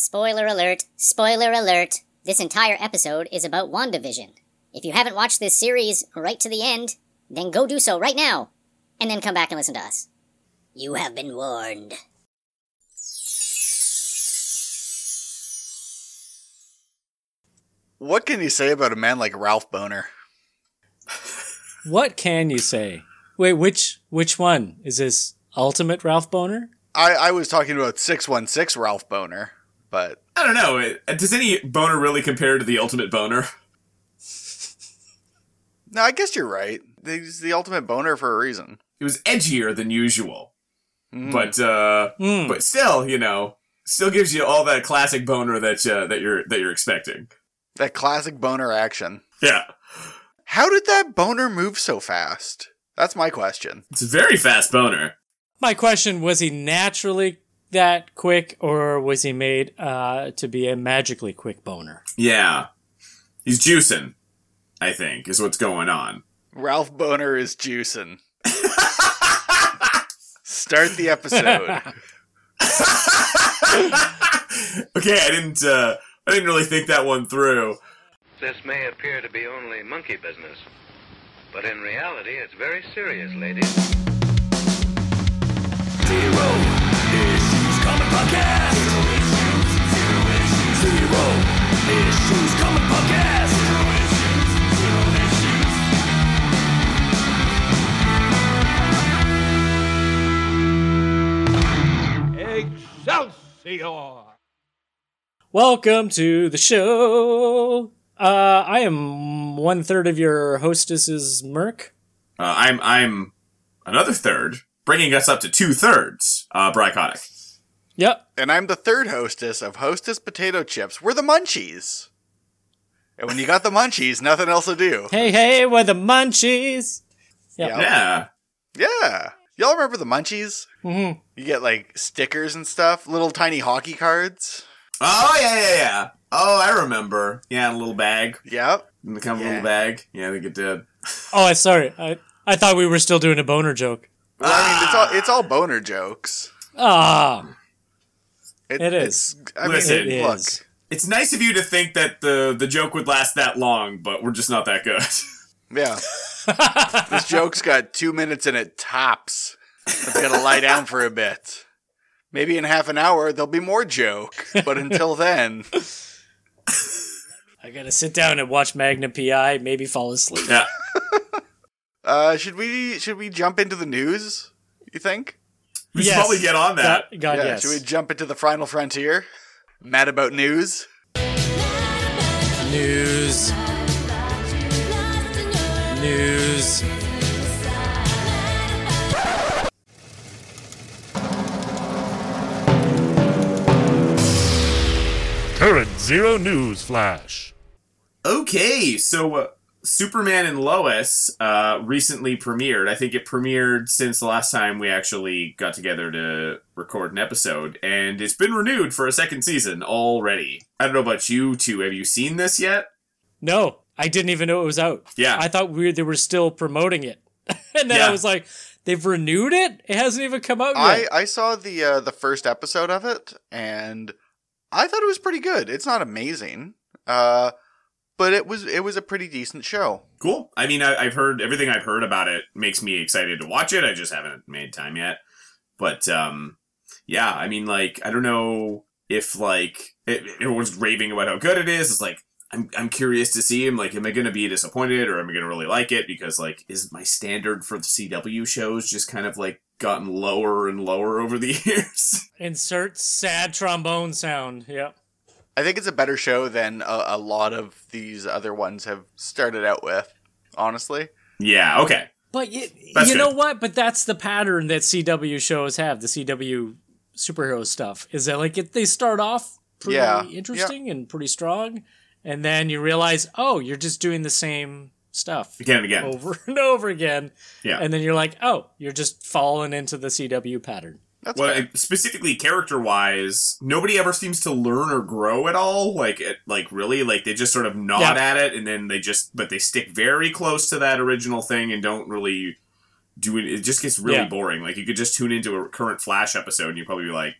Spoiler alert, spoiler alert. This entire episode is about WandaVision. If you haven't watched this series right to the end, then go do so right now, and then come back and listen to us. You have been warned. What can you say about a man like Ralph Boner? What can you say? Wait, which which one is this? Ultimate Ralph Boner? I, I was talking about 616 Ralph Boner, but I don't know. Does any boner really compare to the ultimate boner? no, I guess you're right. He's the ultimate boner for a reason. It was edgier than usual, Mm. but uh, Hmm. but still, you know, still gives you all that classic boner that uh, that you're that you're expecting. That classic boner action. Yeah, How did that boner move so fast? That's my question. it's a very fast boner. My question was he naturally that quick or was he made uh, to be a magically quick boner? Yeah, he's juicing. I think is what's going on. Ralph Boner is juicing. Start the episode. okay, I didn't. Uh, I didn't really think that one through. This may appear to be only monkey business, but in reality, it's very serious, ladies. Zero issues coming podcast. Zero issues comic podcast. Welcome to the show. Uh, I am one third of your hostesses, Merk. Uh, I'm I'm another third, bringing us up to two thirds. Uh, Brycotic. Yep. and I'm the third hostess of Hostess Potato Chips. We're the munchies. And when you got the munchies, nothing else to do. Hey, hey, we're the munchies. Yep. Yep. Yeah. Yeah. Y'all remember the munchies? Mhm. You get like stickers and stuff, little tiny hockey cards. Oh yeah yeah yeah. Oh, I remember. Yeah, in a little bag. Yep. In the kind of Yeah. little bag. Yeah, I think it did. Oh, I sorry. I I thought we were still doing a boner joke. Well, I mean, it's all it's all boner jokes. Ah, It, It is. it's- I Listen. mean, It look, is. It's nice of you to think that the the joke would last that long, but we're just not that good. yeah. this joke's got two minutes in it tops. It's gonna lie down for a bit. Maybe in half an hour there'll be more joke, but until then, I gotta sit down and watch Magnum PI, maybe fall asleep. yeah. uh, should we should we jump into the news? You think? We Yes. should probably get on that. God, God yeah. yes. Should we jump into the final frontier? Mad about news? News. News. Current Zero News Flash. Okay, so uh, Superman and Lois uh, recently premiered. I think it premiered since the last time we actually got together to record an episode, and it's been renewed for a second season already. I don't know about you two. Have you seen this yet? No, I didn't even know it was out. Yeah. I thought we they were still promoting it, and then Yeah. I was like, they've renewed it. It hasn't even come out I, yet. I saw the uh, the first episode of it and I thought it was pretty good. It's not amazing, uh, but it was it was a pretty decent show. Cool. I mean, I, I've heard everything I've heard about it makes me excited to watch it. I just haven't made time yet. But um, yeah, I mean, like, I don't know if like it, everyone's raving about how good it is. It's like I'm I'm curious to see him. Like, am I going to be disappointed or am I going to really like it? Because like, is my standard for the CW shows just kind of like gotten lower and lower over the years? Insert sad trombone sound. Yep. I think it's a better show than a, a lot of these other ones have started out with. Honestly, yeah. Okay. But you, you know what? But that's the pattern that CW shows have. The CW superhero stuff is that like it, they start off pretty Yeah, interesting and pretty strong, and then you realize, oh, you're just doing the same stuff Again and again. over and over again. Yeah. And then you're like, oh, you're just falling into the CW pattern. That's well, fair. specifically character wise, nobody ever seems to learn or grow at all. Like, it, like really, like they just sort of nod Yeah. at it, and then they just, but they stick very close to that original thing and don't really do it. It just gets really Yeah. boring. Like you could just tune into a current Flash episode, and you'd probably be like,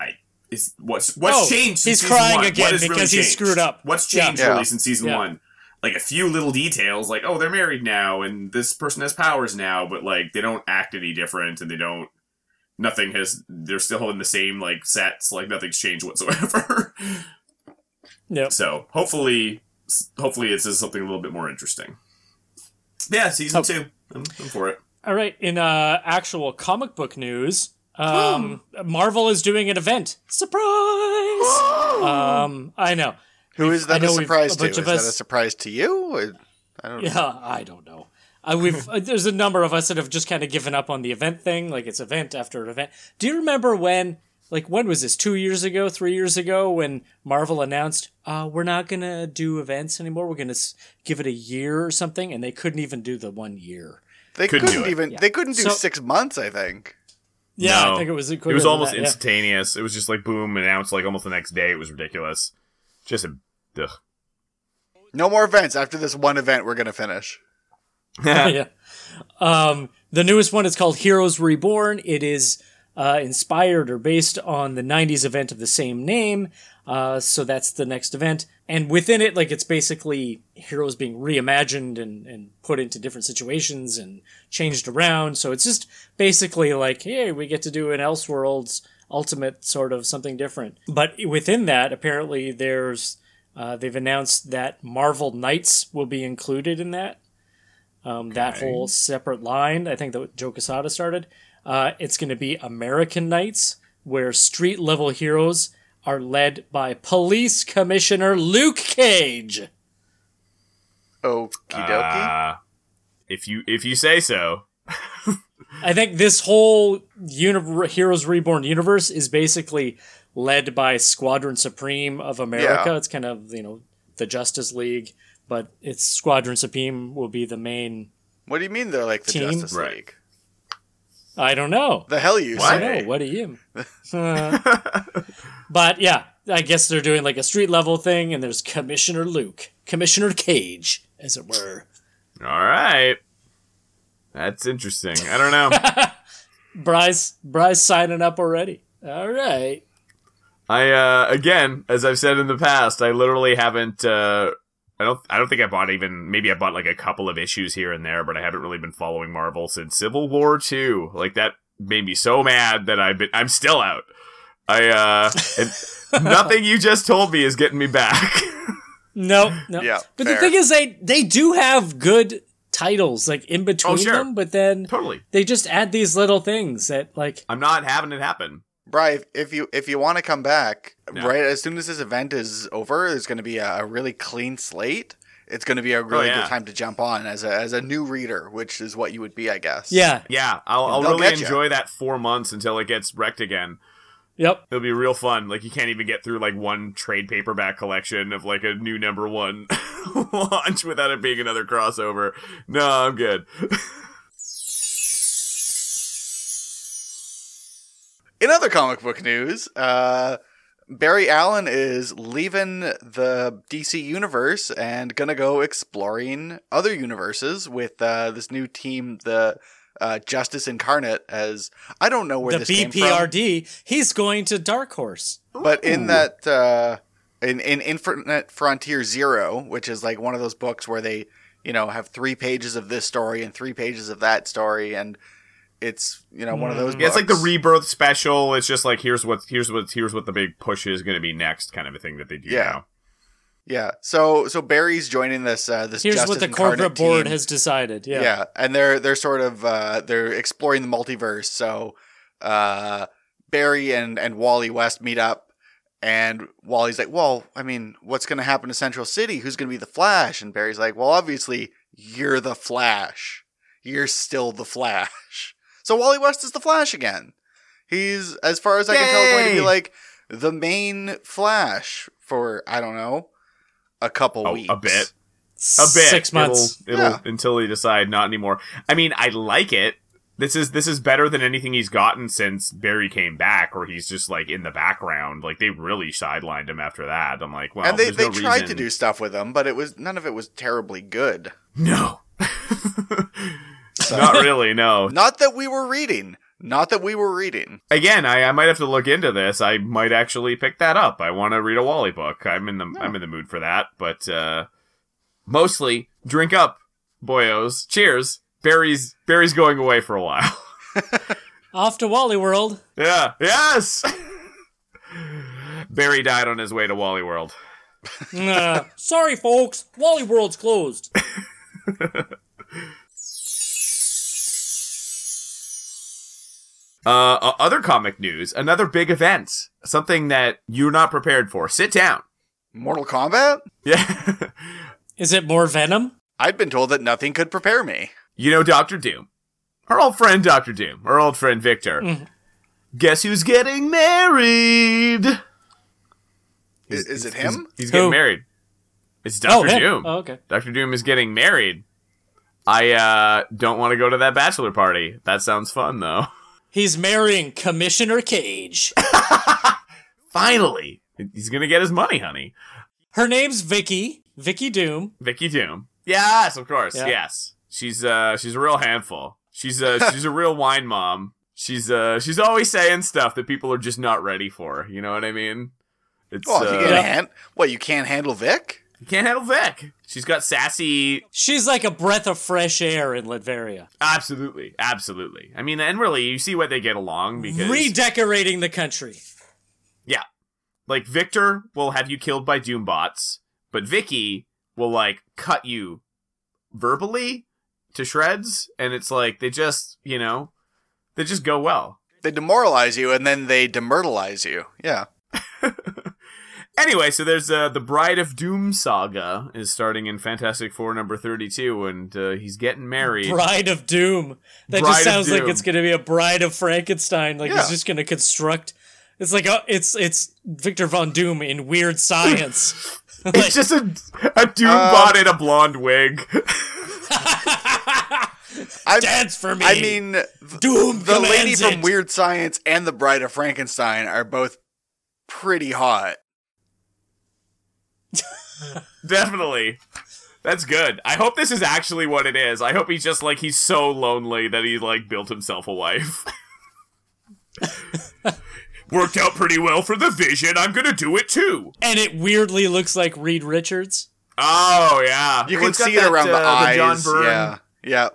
I, is what's what's Oh, changed. Since he's crying one? again because really he's changed? screwed up. What's changed Yeah. really since season one? Like a few little details, like oh they're married now and this person has powers now, but like they don't act any different and they don't. Nothing has. They're still in the same like sets. Like nothing's changed whatsoever. yeah so hopefully, hopefully it's something a little bit more interesting. Yeah, season Oh. two. I'm, I'm for it. All right. In uh, actual comic book news, um, Marvel is doing an event. Surprise! um, I know. Who is I that know a surprise to? bunch Is of that a surprise to you? Or- I don't know. Yeah, I don't know. Uh, we've uh, there's a number of us that have just kind of given up on the event thing. Like it's event after event. Do you remember when? Like when was this? Two years ago, three years ago, when Marvel announced, uh, "We're not gonna do events anymore. We're gonna s- give it a year or something," and they couldn't even do the one year. They Couldn't couldn't, do it. even. They couldn't do So- six months. I think. Yeah, No. I think it was. It was almost instantaneous. It was just like boom, announced like almost the next day. It was ridiculous. Just a ugh. No more events after this one event. We're gonna finish. yeah. Um, the newest one is called Heroes Reborn. It is uh, inspired or based on the 90s event of the same name. Uh, so that's the next event. And within it, like, it's basically heroes being reimagined and, and put into different situations and changed around. So it's just basically like, hey, we get to do an Elseworlds ultimate sort of something different. But within that, apparently there's, uh, they've announced that Marvel Knights will be included in that um, that whole separate line. I think that Joe Quesada started. Uh, it's going to be American Knights, where street level heroes are led by Police Commissioner Luke Cage. Okie dokie. Uh, if you if you say so. I think this whole uni- Heroes Reborn universe is basically led by Squadron Supreme of America. Yeah. It's kind of you know the Justice League, but it's Squadron Supreme will be the main. what do you mean they're like the Team? Justice Right. League? I don't know. The hell you I say? know. What do you? Uh, but yeah, I guess they're doing like a street level thing, and there's Commissioner Luke, Commissioner Cage, as it were. All right. That's interesting. I don't know. Bryce, Bryce signing up already. All right. I uh again, as I've said in the past, I literally haven't uh I don't I don't think I bought even maybe I bought like a couple of issues here and there, but I haven't really been following Marvel since Civil War 2. Like that made me so mad that I've been I'm still out. I uh and nothing you just told me is getting me back. No, no. Yeah, but fair. the thing is, they they do have good titles like in between Oh, sure. them, but then totally. they just add these little things that like I'm not having it happen. Bri, if- if you if you want to come back, Yeah. right as soon as this event is over, there's going to be a, a really clean slate. It's going to be a really Oh, yeah. good time to jump on as a as a new reader, which is what you would be, I guess. yeah, Yeah, I'll, I'll really enjoy that four months until it gets wrecked again. yep. It'll be real fun. Like you can't even get through like one trade paperback collection of like a new number one launch without it being another crossover. No, I'm good. In other comic book news, uh, Barry Allen is leaving the DC universe and gonna go exploring other universes with uh, this new team, the uh, Justice Incarnate. As I don't know where The this came from. BPRD. He's going to Dark Horse. But in that, uh, in in Infinite Frontier Zero, which is like one of those books where they, you know, have three pages of this story and three pages of that story, and it's you know one of those. Yeah, it's like the rebirth special. It's just like here's what here's what here's what the big push is going to be next, kind of a thing that they do Yeah. now. Yeah. So so Barry's joining this uh, this Here's Justice what the Incarnate corporate board team. has decided. Yeah. Yeah. and they're they're sort of uh, they're exploring the multiverse. So uh, Barry and and Wally West meet up, and Wally's like, "Well, I mean, what's going to happen to Central City? Who's going to be the Flash?" And Barry's like, "Well, obviously, you're the Flash. You're still the Flash." So Wally West is the Flash again. He's, as far as I can tell, going to be like the main Flash for I don't know a couple Oh, weeks. a bit. A bit. Six months. It'll, it'll Yeah. until they decide not anymore. I mean, I like it. This is this is better than anything he's gotten since Barry came back, where he's just like in the background. Like they really sidelined him after that. I'm like, well, and they, there's they no tried to do stuff with him, but it was none of it was terribly good. no, not really. No, Not that we were reading. Not that we were reading. Again, I, I might have to look into this. I might actually pick that up. I want to read a Wally book. I'm in the I'm in the mood for that. But uh, mostly drink up, boyos. Cheers. Barry's Barry's going away for a while. Off to Wally World. yeah. Yes. Barry died on his way to Wally World. Nah, sorry, folks. Wally World's closed. Uh, other comic news. Another big event. Something that you're not prepared for. Sit down. Mortal Kombat? Yeah. Is it more Venom? I'd been told that nothing could prepare me. you know Doctor Doom. Our old friend Doctor Doom. Our old friend Victor. Guess who's getting married? Is, is it him? He's getting Who? married. It's Oh, Doctor him. Doom. Oh, okay. Doctor Doom is getting married. I uh don't want to go to that bachelor party. That sounds fun though. He's marrying Commissioner Cage. Finally, he's gonna get his money, honey. Her name's Vicky. Vicky Doom. Vicky Doom. Yes, of course. Yeah. Yes. She's uh she's a real handful. She's uh she's a real wine mom. She's uh she's always saying stuff that people are just not ready for. You know what I mean? It's Well, uh, you you can't hand- what, you can't handle Vic? Can't handle Vic. She's got sassy. She's like a breath of fresh air in Latveria. Absolutely, absolutely. I mean, and really, you see why they get along because Redecorating the country. yeah, like Victor will have you killed by Doombots, but Vicky will like cut you verbally to shreds, and it's like they just you know they just go well. They demoralize you and then they demyrtalize you. Yeah. Anyway, so there's uh, the Bride of Doom saga is starting in Fantastic Four number 32, and uh, he's getting married. Bride of Doom. That Bride just sounds like it's going to be a Bride of Frankenstein. Like Yeah. he's just going to construct. It's like a, it's it's Victor Von Doom in weird science. Like, It's just a, a Doombot in a blonde wig. I, dance for me. I mean, Doom the lady commands from. Weird Science and the Bride of Frankenstein are both pretty hot. Definitely. That's good. I hope this is actually what it is. I hope he's just like he's so lonely that he like built himself a wife. Worked out pretty well for the vision. I'm gonna do it too. and it weirdly looks like Reed Richards. Oh yeah, You Well, can see it that, around the uh, eyes. John Byrne. Yeah. Yeah.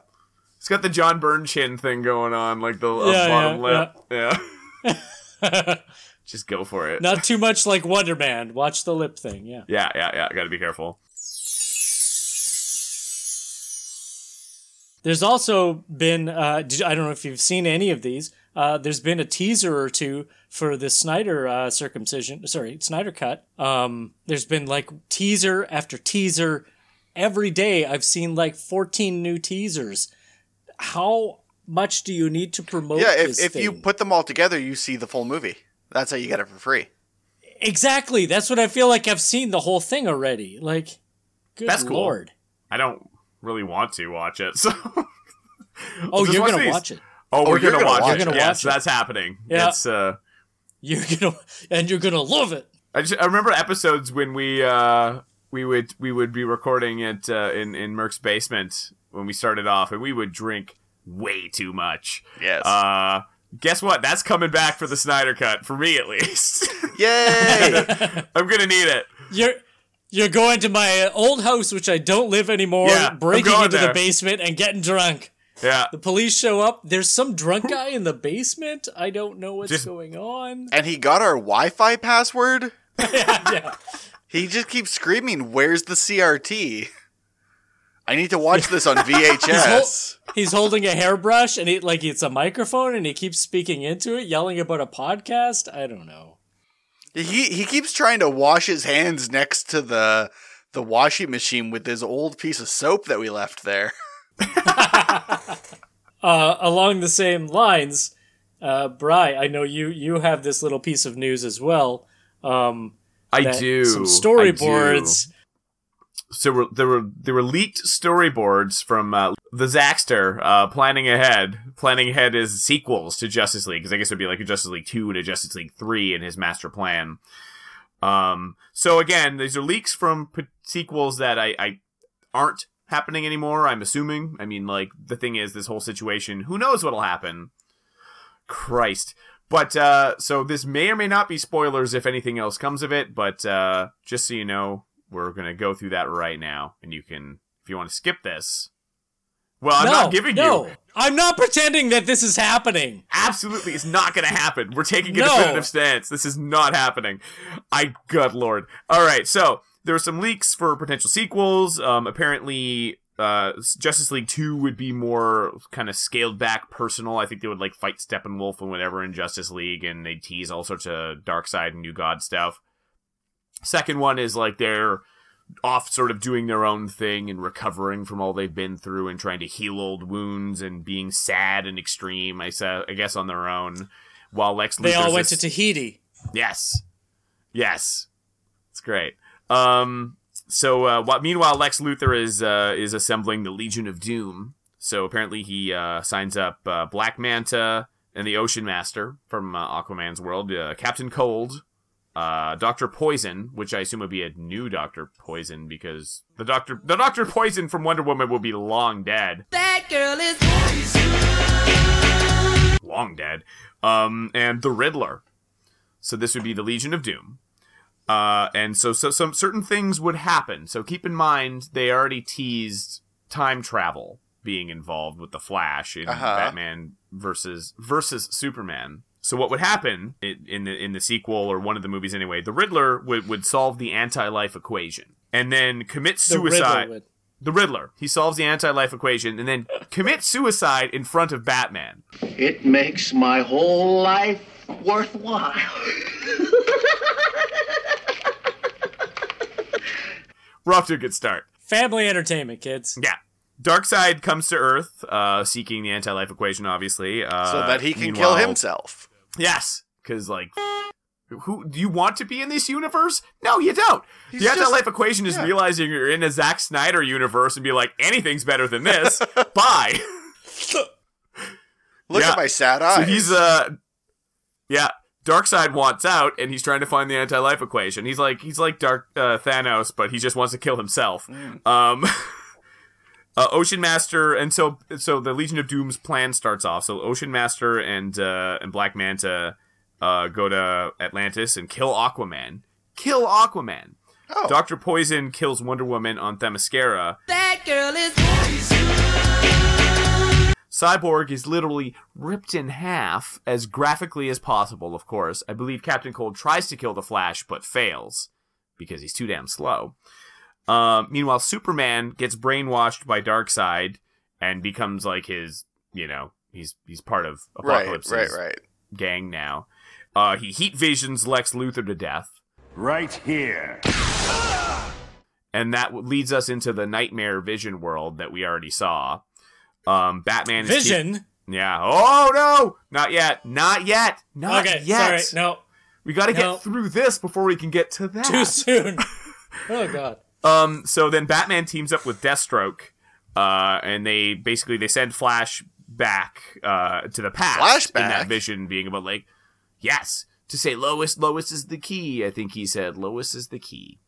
It's got the John Byrne chin thing going on, like the uh, Yeah, bottom yeah, lip. Yeah. Just go for it. Not too much like Wonder Man. Watch the lip thing. Yeah. Yeah, yeah, yeah. Got to be careful. There's also been uh, did- I don't know if you've seen any of these. Uh, there's been a teaser or two for the Snyder uh, circumcision. Sorry, Snyder cut. Um, there's been like teaser after teaser every day. I've seen like 14 new teasers. How much do you need to promote? Yeah, if, this if you put them all together, you see the full movie. That's how you get it for free. exactly, that's what I feel like. I've seen the whole thing already. Like, good That's cool. lord. I don't really want to watch it, so. Oh, you're watch gonna these. watch it. Oh, we're you're gonna, gonna watch watch it. it. You're gonna yes, watch it. that's happening. Yeah. It's uh. You're gonna and you're gonna love it. I, just, I remember episodes when we uh we would we would be recording it uh, in in Merk's basement when we started off, and we would drink way too much. Yes. Uh, guess what? That's coming back for the Snyder cut for me at least. Yay! I'm gonna need it. You're you're going to my old house, which I don't live anymore, Yeah, I'm breaking going into there. the basement and getting drunk. Yeah. The police show up. There's some drunk guy in the basement. I don't know what's Just- going on. and he got our Wi-Fi password. yeah. He just keeps screaming, "Where's the CRT?" I need to watch this on VHS. He's holding a hairbrush and he like it's a microphone and he keeps speaking into it, yelling about a podcast. I don't know. He he keeps trying to wash his hands next to the the washing machine with his old piece of soap that we left there. Uh, along the same lines, uh, Bry, I know you you have this little piece of news as well. Um, I do some I do. So there were there were leaked storyboards from uh, the Zaxter uh, planning ahead. Planning ahead is sequels to Justice League because I guess it'd be like a Justice League two and a Justice League three in his master plan. Um, so again, these are leaks from p- sequels that I, I aren't happening anymore. I'm assuming. I mean, like the thing is, this whole situation. Who knows what'll happen? Christ. But uh, so this may or may not be spoilers if anything else comes of it. But uh, just so you know, we're gonna go through that right now, and you can, if you want to skip this. Well, I'm no, not giving no, you. I'm not pretending that this is happening. Absolutely, it's not gonna happen. We're taking a No. definitive stance. This is not happening. I, good lord. All right, so there were some leaks for potential sequels. Um, apparently, uh, Justice League Two would be more kind of scaled back, personal. I think they would like fight Steppenwolf and whatever in Justice League, and they tease all sorts of Darkseid and New God stuff. Second one is like they're off sort of doing their own thing and recovering from all they've been through and trying to heal old wounds and being sad and extreme, I said I guess on their own. While Lex Luthor. They all went this- to Tahiti. Yes. Yes. It's great. Um so uh what meanwhile Lex Luthor is uh is assembling the Legion of Doom. So apparently he uh signs up uh, Black Manta and the Ocean Master from uh, Aquaman's world, uh, Captain Cold, uh Dr. Poison, which I assume would be a new Dr. Poison because the Doctor the Dr. Poison from Wonder Woman will be long dead. That girl is long dead. Um, and the Riddler. So this would be the Legion of Doom. Uh, and so, so some certain things would happen. So keep in mind they already teased time travel being involved with the Flash in Uh-huh. Batman versus versus Superman. So what would happen in the in the sequel or one of the movies anyway? The Riddler would would solve the anti-life equation and then commit suicide. The suicide. Riddler would. the Riddler. He solves the anti-life equation and then commits suicide in front of Batman. It makes my whole life worthwhile. We're off to a good start. Family entertainment, kids. Yeah. Darkseid comes to Earth, uh, seeking the anti-life equation, obviously, uh, so that he can meanwhile- kill himself. Yes, because like, who do you want to be in this universe? No, you don't. He's the anti-life equation is yeah. realizing you're in a Zack Snyder universe and be like, anything's better than this. Bye. Look Yeah. at my sad eyes. So he's uh, yeah. Darkseid wants out, and he's trying to find the anti-life equation. He's like he's like Dark uh, Thanos, but he just wants to kill himself. Um, uh, Ocean Master, and so so the Legion of Doom's plan starts off. So Ocean Master and uh, and Black Manta uh, go to Atlantis and kill Aquaman. Kill Aquaman. oh, Doctor Poison kills Wonder Woman on Themyscira. that girl is poison. Cyborg is literally ripped in half as graphically as possible, of course. I believe Captain Cold tries to kill the Flash, but fails because he's too damn slow. Um, meanwhile, Superman gets brainwashed by Darkseid and becomes like his, you know, he's he's part of right, Apokolips's right, right. gang now. Uh, he heat visions Lex Luthor to death, Right here. and that leads us into the Nightmare Vision world that we already saw. Um, Batman is Vision. Yeah. Oh no, not yet. Not yet. Not okay, yet. sorry. No, We got to No. get through this before we can get to that. too soon. oh god. Um. So then Batman teams up with Deathstroke, uh, and they basically they send Flash back uh to the past Flashback? in that vision being about like yes to say Lois Lois is the key. I think he said Lois is the key.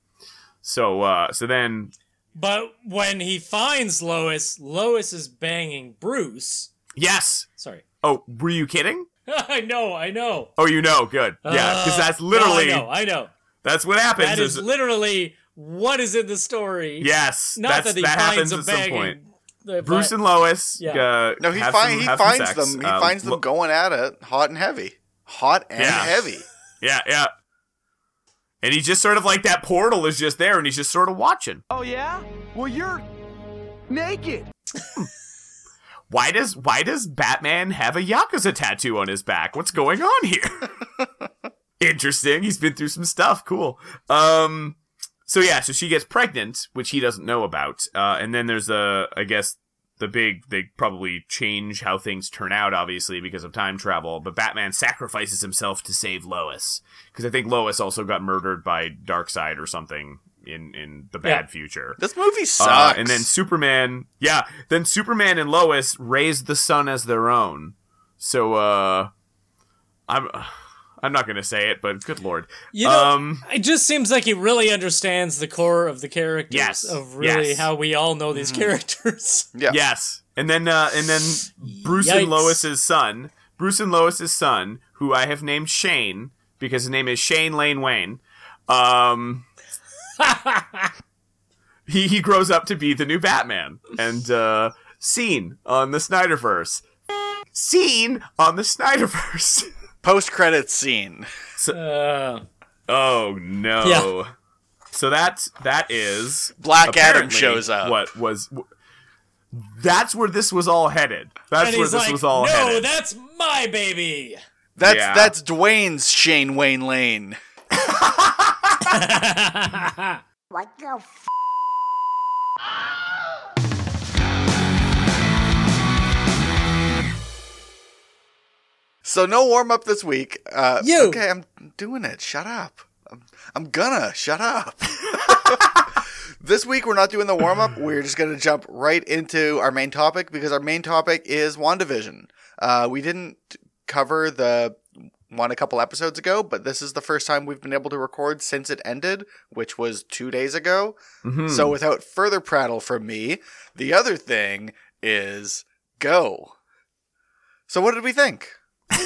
So uh so then But when he finds Lois, Lois is banging Bruce. yes. Sorry. Oh, were you kidding? I know, I know. Oh, you know, good. yeah, because Uh, that's literally no, I know, I know. that's what happens. That is literally what is in the story. yes, Not that's, that he that finds happens a at some bang. point. the- Bruce but- and Lois. Yeah. Uh, No, he find some- he finds sex. them. He Uh, finds them Lo- going at it, hot and heavy, hot and Yeah. heavy. Yeah, yeah. And he's just sort of like that portal is just there, and he's just sort of watching. Oh yeah? Well you're naked. Why does Why does Batman have a yakuza tattoo on his back? What's going on here? Interesting. He's been through some stuff. Cool. Um. So yeah, so she gets pregnant, which he doesn't know about. Uh, and then there's a, I guess, the big. They probably change how things turn out, obviously because of time travel. But Batman sacrifices himself to save Lois because I think Lois also got murdered by Darkseid or something in in the bad Yeah. future. This movie Uh, sucks. and then Superman, yeah, then Superman and Lois raised the sun as their own. So, uh, I'm, I'm not gonna say it, but good lord, You know, um, it just seems like he really understands the core of the characters. Yes, Of really yes. how we all know these characters. yeah. yes, and then, uh, and then Bruce Yikes. and Lois's son Bruce and Lois's son, who I have named Shane because his name is Shane Lane Wayne. Um, he he grows up to be the new Batman and uh, seen on the Snyderverse. Seen on the Snyderverse. Post credits scene. Uh, oh no. Yeah. So that's that is Black Adam shows up. What was? That's where this was all headed. That's and where this like, was all headed. no, headed. that's my baby. That's Yeah. that's Dwayne's Shane Wayne Lane. What the f? So no warm up this week. Uh, You. Okay, I'm doing it. Shut up. I'm, I'm gonna shut up. this week we're not doing the warm up. We're just gonna jump right into our main topic because our main topic is WandaVision. Uh, we didn't cover the one a couple episodes ago, but this is the first time we've been able to record since it ended, which was two days ago. Mhm. So without further prattle from me, the other thing is go. So what did we think?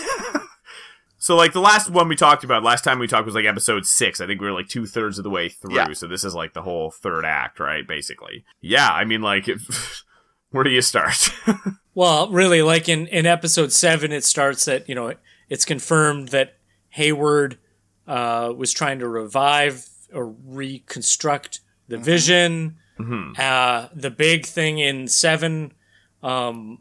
So like the last one we talked about, last time we talked was like episode six. I think we were like two thirds of the way through. Yeah. So this is like the whole third act, right? Basically. Yeah. I mean, like, if, where do you start? Well, really, like in, in episode seven, it starts that, you know, it's confirmed that Hayward uh, was trying to revive or reconstruct the vision. Uh, the big thing in seven um,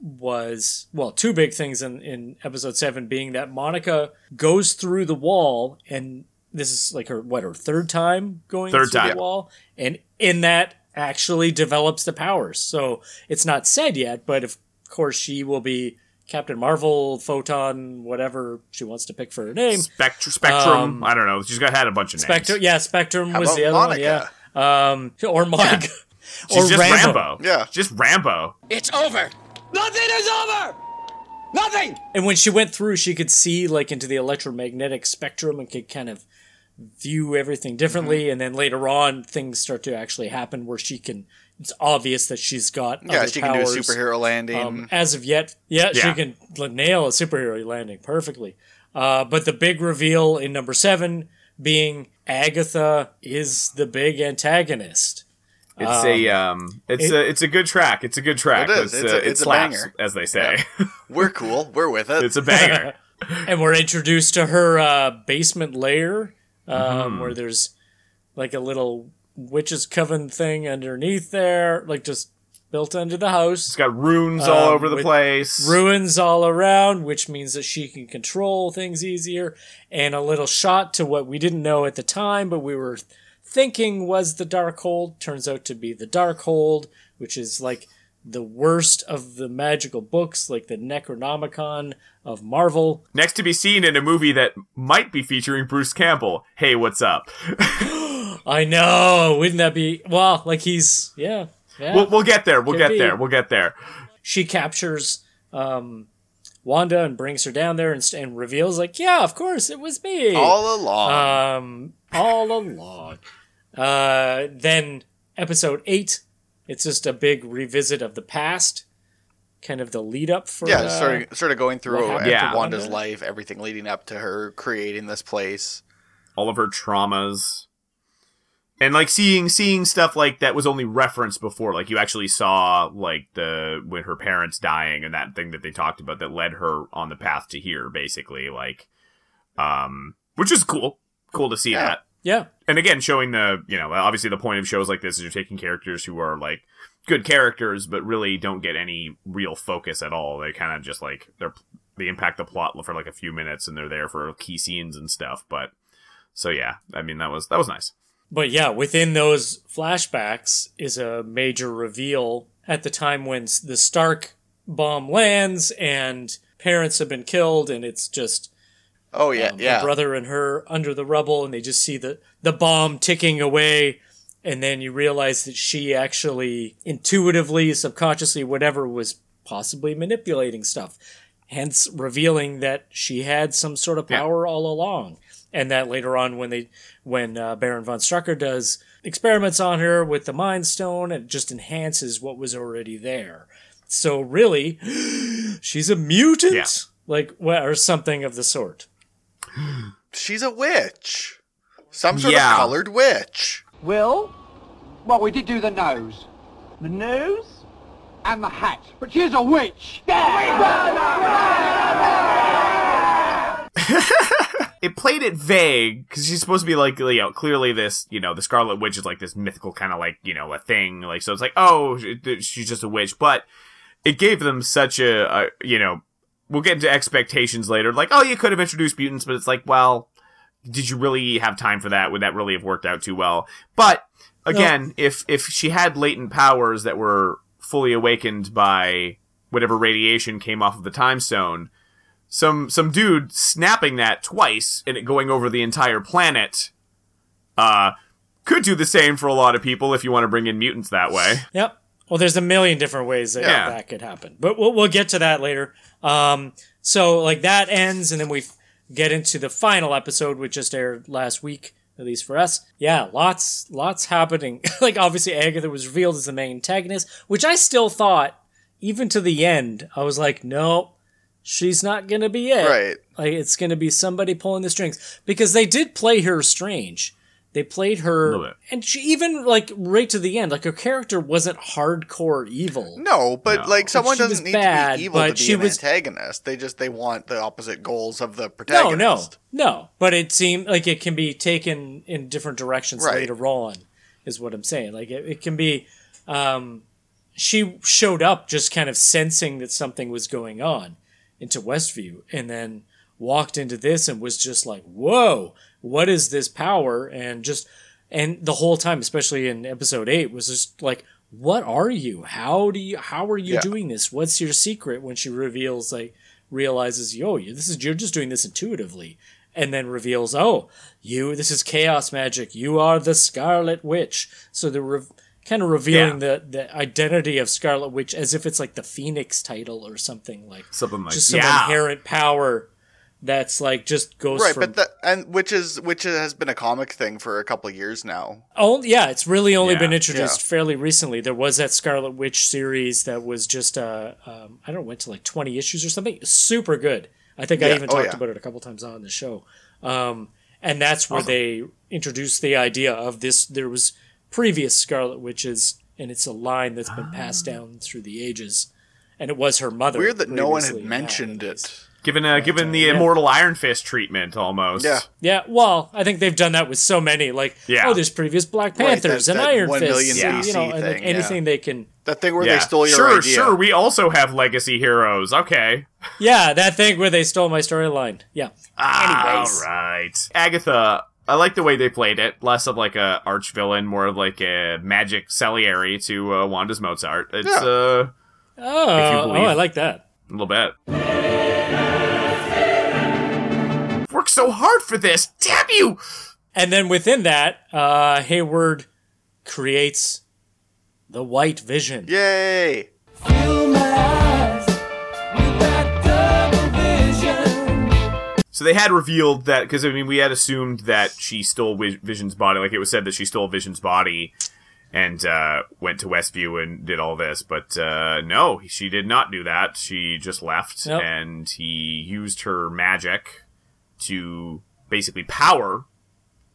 was, well, two big things in, in episode seven being that Monica goes through the wall and this is like her, what, her third time going Third through time. the wall? And in that actually develops the powers. So it's not said yet, but of course she will be Captain Marvel, Photon, whatever she wants to pick for her name. Spectrum. Spectrum. Um, I don't know. She's got had a bunch of names. Spectrum, yeah, Spectrum How was the other Monica? one, yeah. Um, or Monica, She's or just Rambo. Rambo. Yeah. Just Rambo. It's over. Nothing is over. Nothing. And when she went through, she could see like into the electromagnetic spectrum and could kind of view everything differently. Mm-hmm. And then later on, things start to actually happen where she can. It's obvious that she's got Yeah, other she can do a superhero landing. Um, as of yet, yeah, she can nail a superhero landing perfectly. Uh, but the big reveal in number seven being Agatha is the big antagonist. It's a um. It's it- a it's a good track. It's a good track. It is. It's, It's uh, a- it it's a slaps, banger. as they say. We're cool. We're with it. it's a banger. and we're introduced to her uh, basement lair um, Mm-hmm. where there's like a little witch's coven thing underneath there like just built under the house. It's got runes all Um, over the place. ruins all around which means that she can control things easier and a little shot to what we didn't know at the time but we were thinking was the Darkhold turns out to be the Darkhold which is like the worst of the magical books like the necronomicon of marvel Next to be seen in a movie that might be featuring Bruce Campbell. Hey, what's up? I know. Wouldn't that be well? Like he's yeah. yeah. We'll, we'll get there. We'll Could get be. there. We'll get there. she captures um, Wanda and brings her down there and, and reveals like, yeah, of course it was me all along. um, all along. Uh, then episode eight, it's just a big revisit of the past, kind of the lead up for yeah, uh, sort of, sort of going through what happened to after Wanda. Wanda's life, everything leading up to her creating this place. All of her traumas. And like seeing seeing stuff like that was only referenced before. Like you actually saw like the when her parents dying and that thing that they talked about that led her on the path to here, basically. Like um which is cool. Cool to see Yeah. that. yeah. and again showing the you know obviously the point of shows like this is you're taking characters who are like good characters but really don't get any real focus at all they kind of just like they're they impact the plot for like a few minutes and they're there for key scenes and stuff but so yeah i mean that was that was nice But yeah, within those flashbacks is a major reveal at the time when the Stark bomb lands and parents have been killed, and it's just Oh yeah, um, yeah. her brother and her under the rubble, and they just see the the bomb ticking away, and then you realize that she actually intuitively, subconsciously, whatever, was possibly manipulating stuff, hence revealing that she had some sort of Yeah. power all along. And that later on, when they, when uh, Baron von Strucker does experiments on her with the Mind Stone, it just enhances what was already there. So really, she's a mutant. Yeah. like what or something of the sort. She's a witch. Some sort Yeah. of colored witch. Will? Well, we did do the nose. The nose? And the hat. But she's a witch. it played it vague because she's supposed to be like you know clearly this you know the Scarlet Witch is like this mythical kind of like you know a thing like so it's like oh she's just a witch but it gave them such a, a you know we'll get into expectations later like oh you could have introduced mutants but it's like well did you really have time for that? Would that really have worked out too well? But again if if she had latent powers that were fully awakened by whatever radiation came off of the time stone some some dude snapping that twice and it going over the entire planet uh could do the same for a lot of people if you want to bring in mutants that way. Yep. Well, there's a million different ways that Yeah. that could happen, but we'll, we'll get to that later. Um, so like that ends, and then we get into the final episode, which just aired last week, at least for us. Yeah, lots, lots happening. like obviously, Agatha was revealed as the main antagonist, which I still thought, even to the end, I was like, no, she's not gonna be it. Right. Like it's gonna be somebody pulling the strings because they did play her strange. They played her, and she even like right to the end, like her character wasn't hardcore evil. No, but No. like someone doesn't need bad, to be evil but to be she an was- antagonist. They just they want the opposite goals of the protagonist. No, no, no. But it seemed like it can be taken in different directions Right. later on, is what I'm saying. Like it, it can be. Um, she showed up just kind of sensing that something was going on into Westview, and then walked into this and was just like, "Whoa, what is this power?" And just and the whole time, especially in episode eight, was just like, "What are you? How do you? How are you Yeah. doing this? What's your secret?" When she reveals, like, realizes, "Yo, you- this is you're just doing this intuitively." And then reveals, "Oh, you. This is chaos magic. You are the Scarlet Witch." So re- kind of revealing the the identity of Scarlet Witch as if it's like the Phoenix title or something like Something like just some yeah. inherent power that's like just goes Right, from but the and which is which has been a comic thing for a couple of years now. Oh yeah, it's really only Yeah, been introduced yeah. fairly recently. There was that Scarlet Witch series that was just uh, um, I don't know, went to like twenty issues or something. Super good. I think I even oh, talked yeah. about it a couple times on the show. Um, and that's where they introduced the idea of this. There was previous Scarlet Witches, and it's a line that's been passed down through the ages. And it was her mother. Weird that no one had mentioned Yeah, it. Given uh, given the yeah. immortal Iron Fist treatment almost. Yeah. Yeah, well, I think they've done that with so many. Like, Yeah. oh, there's previous Black Right, Panthers that- and that Iron Fist. Fists, million and, you know, DC and like thing, yeah. anything they can. That thing where Yeah. they stole your sure, idea. sure. Sure. We also have legacy heroes. Okay. Yeah, that thing where they stole my storyline. Yeah. Anyways. All right. Agatha, I like the way they played it. Less of like a arch villain, more of like a magic Salieri to uh, Wanda's Mozart. It's Yeah. uh, Oh, oh. I like that. a little bit. Worked so hard for this. Damn you! And then within that, uh, Hayward creates the White Vision. Yay! So they had revealed that because I mean we had assumed that she stole Vision's body, like it was said that she stole Vision's body and uh, went to Westview and did all this, but uh, no, she did not do that. She just left, and he used her magic to basically power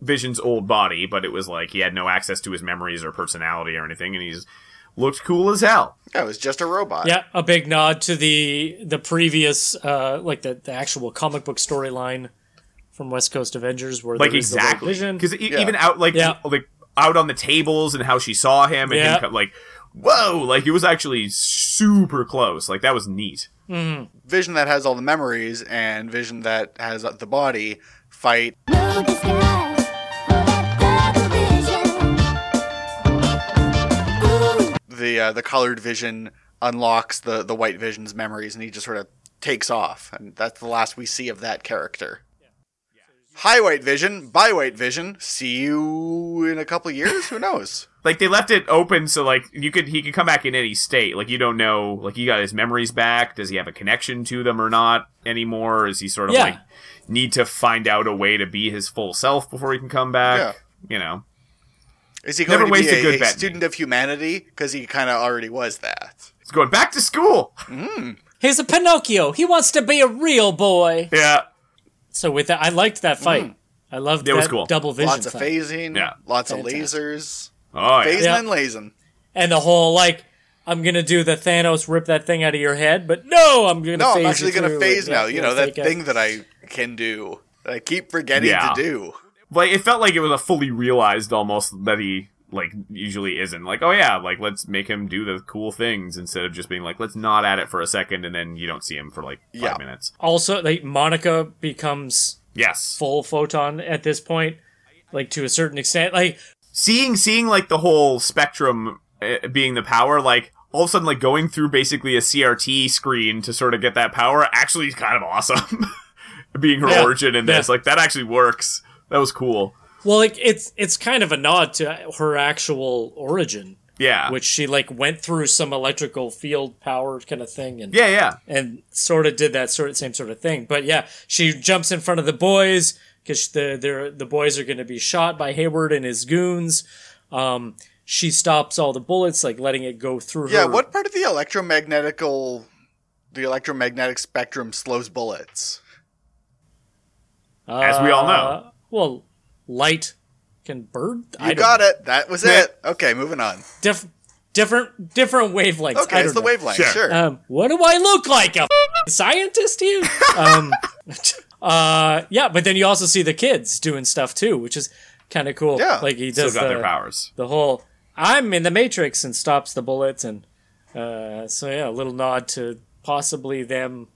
Vision's old body, but it was like he had no access to his memories or personality or anything, and he's looked cool as hell. Yeah, it was just a robot. Yeah, a big nod to the the previous, uh, like the, the actual comic book storyline from West Coast Avengers, where like there was the White exactly Vision. because Yeah. even out like Yeah. like out on the tables and how she saw him and Yeah. him like whoa like it was actually super close like that was neat Vision that has all the memories and Vision that has the body fight. The uh, the colored Vision unlocks the the white Vision's memories, and he just sort of takes off, and that's the last we see of that character. Hi, White Vision. Bye, White Vision. See you in a couple years. Who knows? like they left it open so like you could he could come back in any state like you don't know like he got his memories back does he have a connection to them or not anymore is he sort of Yeah. like need to find out a way to be his full self before he can come back you know Is he Never going to be waste a a, good a student of humanity? Because he kind of already was that. he's going back to school mm. He's a Pinocchio. He wants to be a real boy. Yeah. So with that, I liked that fight. Mm. I loved It that was cool. double vision Lots of fight. phasing. Yeah. Lots Fantastic. of lasers. Oh yeah. Phasing Yeah. and lasing. and the whole like I'm gonna do the Thanos rip that thing out of your head, but no, I'm gonna. No, phase I'm actually going gonna to phase now. You know that take it. thing that I can do. That I keep forgetting Yeah. to do. Like it felt like it was a fully realized almost that he like usually isn't like oh yeah like let's make him do the cool things instead of just being like let's nod at it for a second and then you don't see him for like five Yeah. minutes Also, like Monica becomes yes full photon at this point, like to a certain extent. Like seeing seeing like the whole spectrum uh, being the power like all of a sudden like going through basically a crt screen to sort of get that power actually is kind of awesome being her Yeah. origin in this like that actually works that was cool Well, like it's it's kind of a nod to her actual origin, yeah which she like went through some electrical field power kind of thing, and yeah yeah and sort of did that sort of same sort of thing. But yeah, she jumps in front of the boys because the the the boys are going to be shot by Hayward and his goons. Um, she stops all the bullets, like letting it go through Yeah. her. What part of the electromagnetical, the electromagnetic spectrum slows bullets? As we all know. Well, light can bird. You got it. That was it. Okay, moving on. Diff- different different wavelengths. Okay, I it's the know. wavelength. Sure. Sure. Um, what do I look like? A scientist here? um, uh, yeah, but then you also see the kids doing stuff too, which is kind of cool. Yeah. like he still does got the, their powers the whole "I'm in the Matrix" and stops the bullets, and uh, so yeah, a little nod to possibly them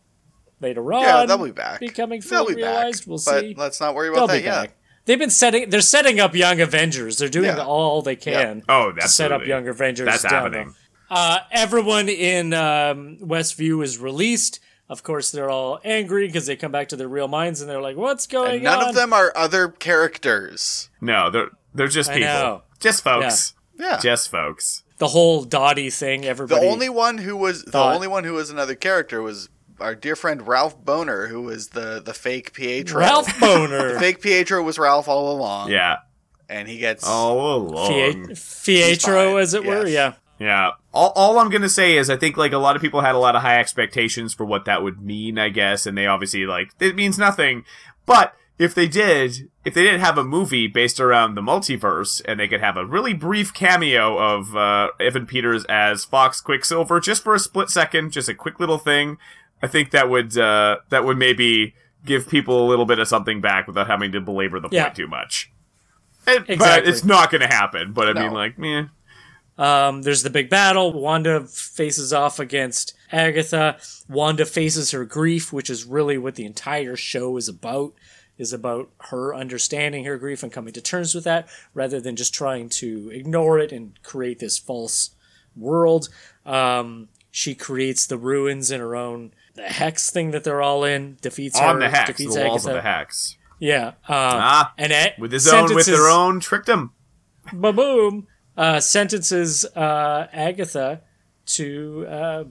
later on. yeah, they'll be back. becoming fully be back. realized. We'll but see. let's not worry They'll about be that yet. back. They've been setting. They're setting up Young Avengers. They're doing Yeah. all they can. oh that's set up Young Avengers. that's down happening Uh, everyone in um, Westview is released. Of course, they're all angry because they come back to their real minds and they're like, "What's going And none on?" of them are other characters. no they're they're just I people know. just folks Yeah. just folks the whole Dottie thing. Everybody. the Everybody. only one who was the only one who was another character was our dear friend Ralph Boner, who was the the fake Pietro. Ralph Boner. The fake Pietro was Ralph all along. yeah and he gets all along Fie- Fietro, as it were. Yeah. Yeah. All, all I'm gonna say is I think like a lot of people had a lot of high expectations for what that would mean, I guess, and they obviously like it means nothing. But if they did, if they didn't have a movie based around the multiverse, and they could have a really brief cameo of uh, Evan Peters as Fox Quicksilver, just for a split second, just a quick little thing, I think that would uh, that would maybe give people a little bit of something back without having to belabor the point Yeah. too much. And- But it's not going to happen. But I No. mean, like, meh. Um, there's the big battle. Wanda faces off against Agatha. Wanda faces her grief, which is really what the entire show is about. Is about her understanding her grief and coming to terms with that, rather than just trying to ignore it and create this false world. Um, she creates the ruins in her own the hex thing that they're all in. Defeats on her. the hex, Defeats the walls of the hex. Yeah. Um, Ah, and it, with his own, with their own, tricked him. ba boom, uh, sentences uh, Agatha to uh,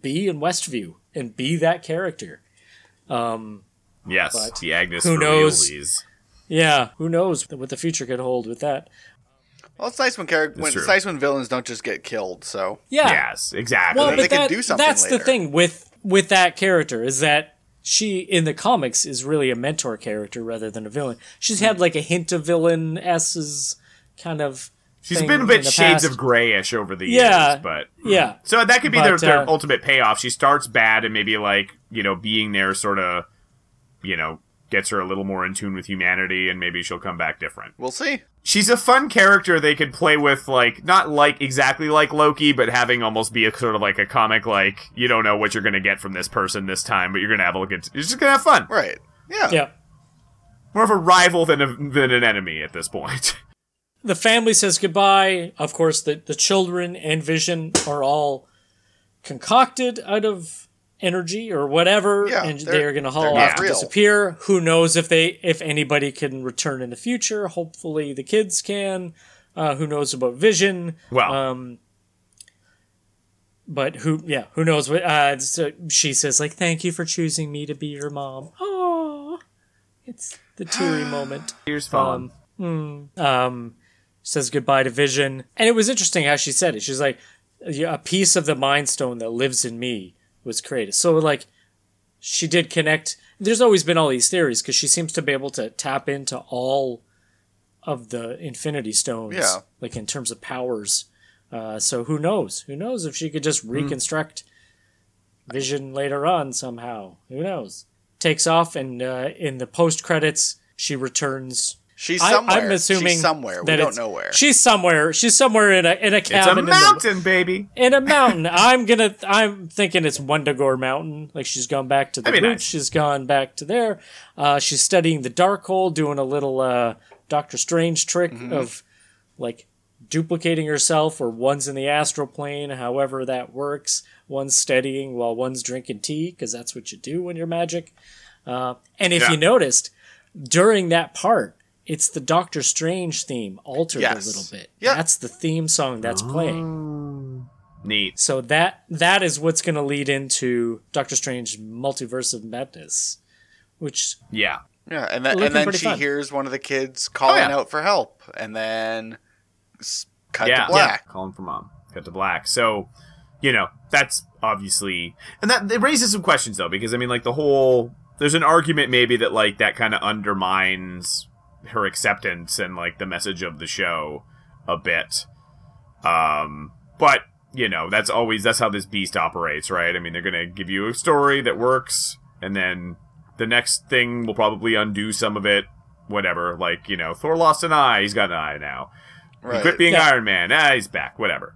be in Westview and be that character. Um, Yes, But the Agnes who knows? realsies. yeah, who knows what the future could hold with that? Well, it's nice when character when it's nice when villains don't just get killed. So Yeah. Yes, exactly. Well, then but they can do something that's the thing with with that character is that she in the comics is really a mentor character rather than a villain. She's had like a hint of villain s's kind of. She's thing been a bit shades past. of grayish over the Yeah. years, but Yeah, so that could be their, their uh, ultimate payoff. She starts bad and maybe like you know being there sort of you know gets her a little more in tune with humanity, and maybe she'll come back different. we'll see. She's a fun character they could play with, like not like exactly like Loki, but having almost be a sort of like a comic, like you don't know what you're gonna get from this person this time, but you're gonna have a look at. You're just gonna have fun. Right? Yeah. yeah. More of a rival than a, than an enemy at this point. the family says goodbye. Of course, the, the children and Vision are all concocted out of energy or whatever, Yeah, and they're- they're going to haul off not to disappear. Who knows if they, if anybody can return in the future? Hopefully, the kids can. Uh, who knows about Vision? Well, Um, but who, yeah, who knows what? Uh, so she says like, "Thank you for choosing me to be your mom." Oh, it's the teary moment. here's fun. um, says goodbye to Vision. And it was interesting how she said it. She's like, a piece of the Mind Stone that lives in me was created. So like she did connect. There's always been all these theories because she seems to be able to tap into all of the Infinity Stones. Yeah. Like in terms of powers. Uh, so who knows? Who knows if she could just reconstruct Vision later on somehow? Who knows? Takes off and uh, in the post credits she returns. She's I- somewhere. I'm assuming She's somewhere. We don't know where. She's somewhere. She's somewhere in a in a cabin. It's a cabin. in the- mountain, baby. in a mountain. I'm gonna. I'm thinking it's Wundagore Mountain. Like she's gone back to the That'd roots. nice. She's gone back to there. Uh, she's studying the Darkhold, doing a little uh, Doctor Strange trick Mm-hmm. of like duplicating herself, or one's in the astral plane. However that works. One's studying while one's drinking tea, because that's what you do when you're magic. Uh, and if Yeah. you noticed during that part. It's the Doctor Strange theme altered Yes. a little bit. Yeah. That's the theme song that's playing. Oh. Neat. So that that is what's going to lead into Doctor Strange Multiverse of Madness, which Yeah. Yeah, and then and then she fun. hears one of the kids oh, calling Oh, yeah. out for help, and then cut yeah, to black. Yeah. Calling for mom. Cut to black. So, you know, that's obviously, and that it raises some questions though, because I mean, like the whole, there's an argument maybe that like that kind of undermines her acceptance and like the message of the show a bit. Um, but you know, that's always that's how this beast operates, right? I mean, they're gonna give you a story that works, and then the next thing will probably undo some of it. Whatever, like you know, Thor lost an eye; he's got an eye now. He quit being Yeah. Iron Man. Ah, he's back. Whatever.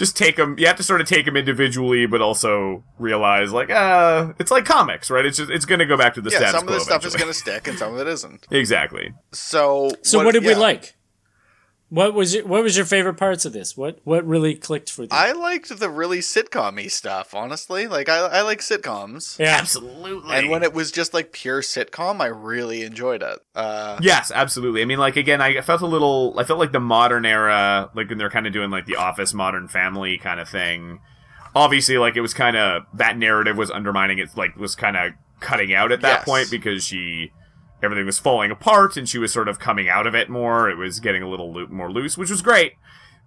Just take them. You have to sort of take them individually, but also realize, like, uh, it's like comics, right? It's just it's going to go back to the Yeah, status some of quo this stuff is going to stick, and some of it isn't. exactly. So, so what, did we like? What was your, what was your favorite parts of this? What what really clicked for you? I liked the really sitcom-y stuff, honestly. Like I, I like sitcoms. yeah, Absolutely. And when it was just like pure sitcom, I really enjoyed it. Uh, Yes, absolutely. I mean, like again, I felt a little. I felt like the modern era, like when they're kind of doing like the Office, Modern Family kind of thing. Obviously, like it was kind of that narrative was undermining it. Like was kind of cutting out at that Yes. point because she everything was falling apart and she was sort of coming out of it more. It was getting a little loo- more loose, which was great.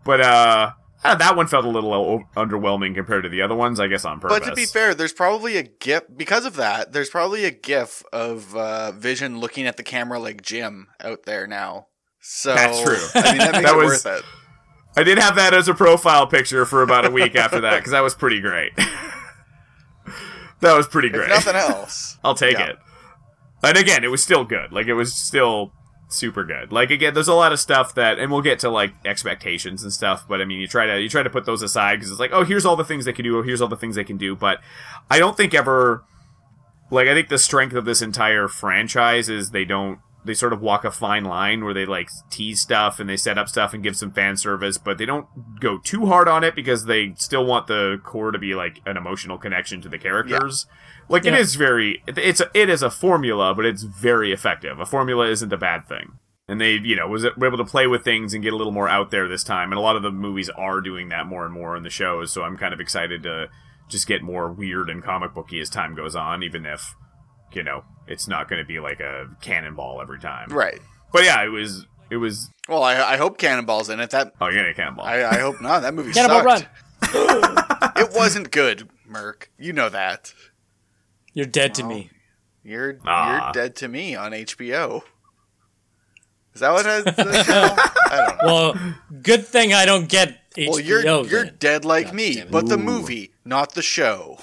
But uh, uh, that one felt a little o- underwhelming compared to the other ones. I guess on purpose. But to be fair, there's probably a gif because of that. There's probably a gif of uh, Vision looking at the camera like Jim out there now. So That's true. I mean, that makes That it was- worth it. I did have that as a profile picture for about a week after that because that was pretty great. that was pretty great. If nothing else, I'll take Yeah. it. And again, it was still good. Like it was still super good. Like again, there's a lot of stuff that, and we'll get to like expectations and stuff. But I mean, you try to you try to put those aside because it's like, oh, here's all the things they can do. Oh, here's all the things they can do. But I don't think ever. Like I think the strength of this entire franchise is they don't. They sort of walk a fine line where they like tease stuff and they set up stuff and give some fan service, but they don't go too hard on it because they still want the core to be like an emotional connection to the characters. Like it Yeah. is very it's a, it is a formula, but it's very effective. A formula isn't a bad thing. And they, you know, was able to play with things and get a little more out there this time. And a lot of the movies are doing that more and more in the shows. So I'm kind of excited to just get more weird and comic booky as time goes on, even if you know it's not going to be like a cannonball every time. right? But yeah, it was it was. Well, I, I hope Cannonball's in it. That Oh, yeah, a cannonball. I, I hope not. That movie Cannonball sucked. Run. It wasn't good, Merk. You know that. You're dead to me. You're Ah. you're dead to me on HBO. Is that what it is? I don't know. Well, good thing I don't get HBO. Well, you're you're dead like God me, damn it. but the movie, not the show.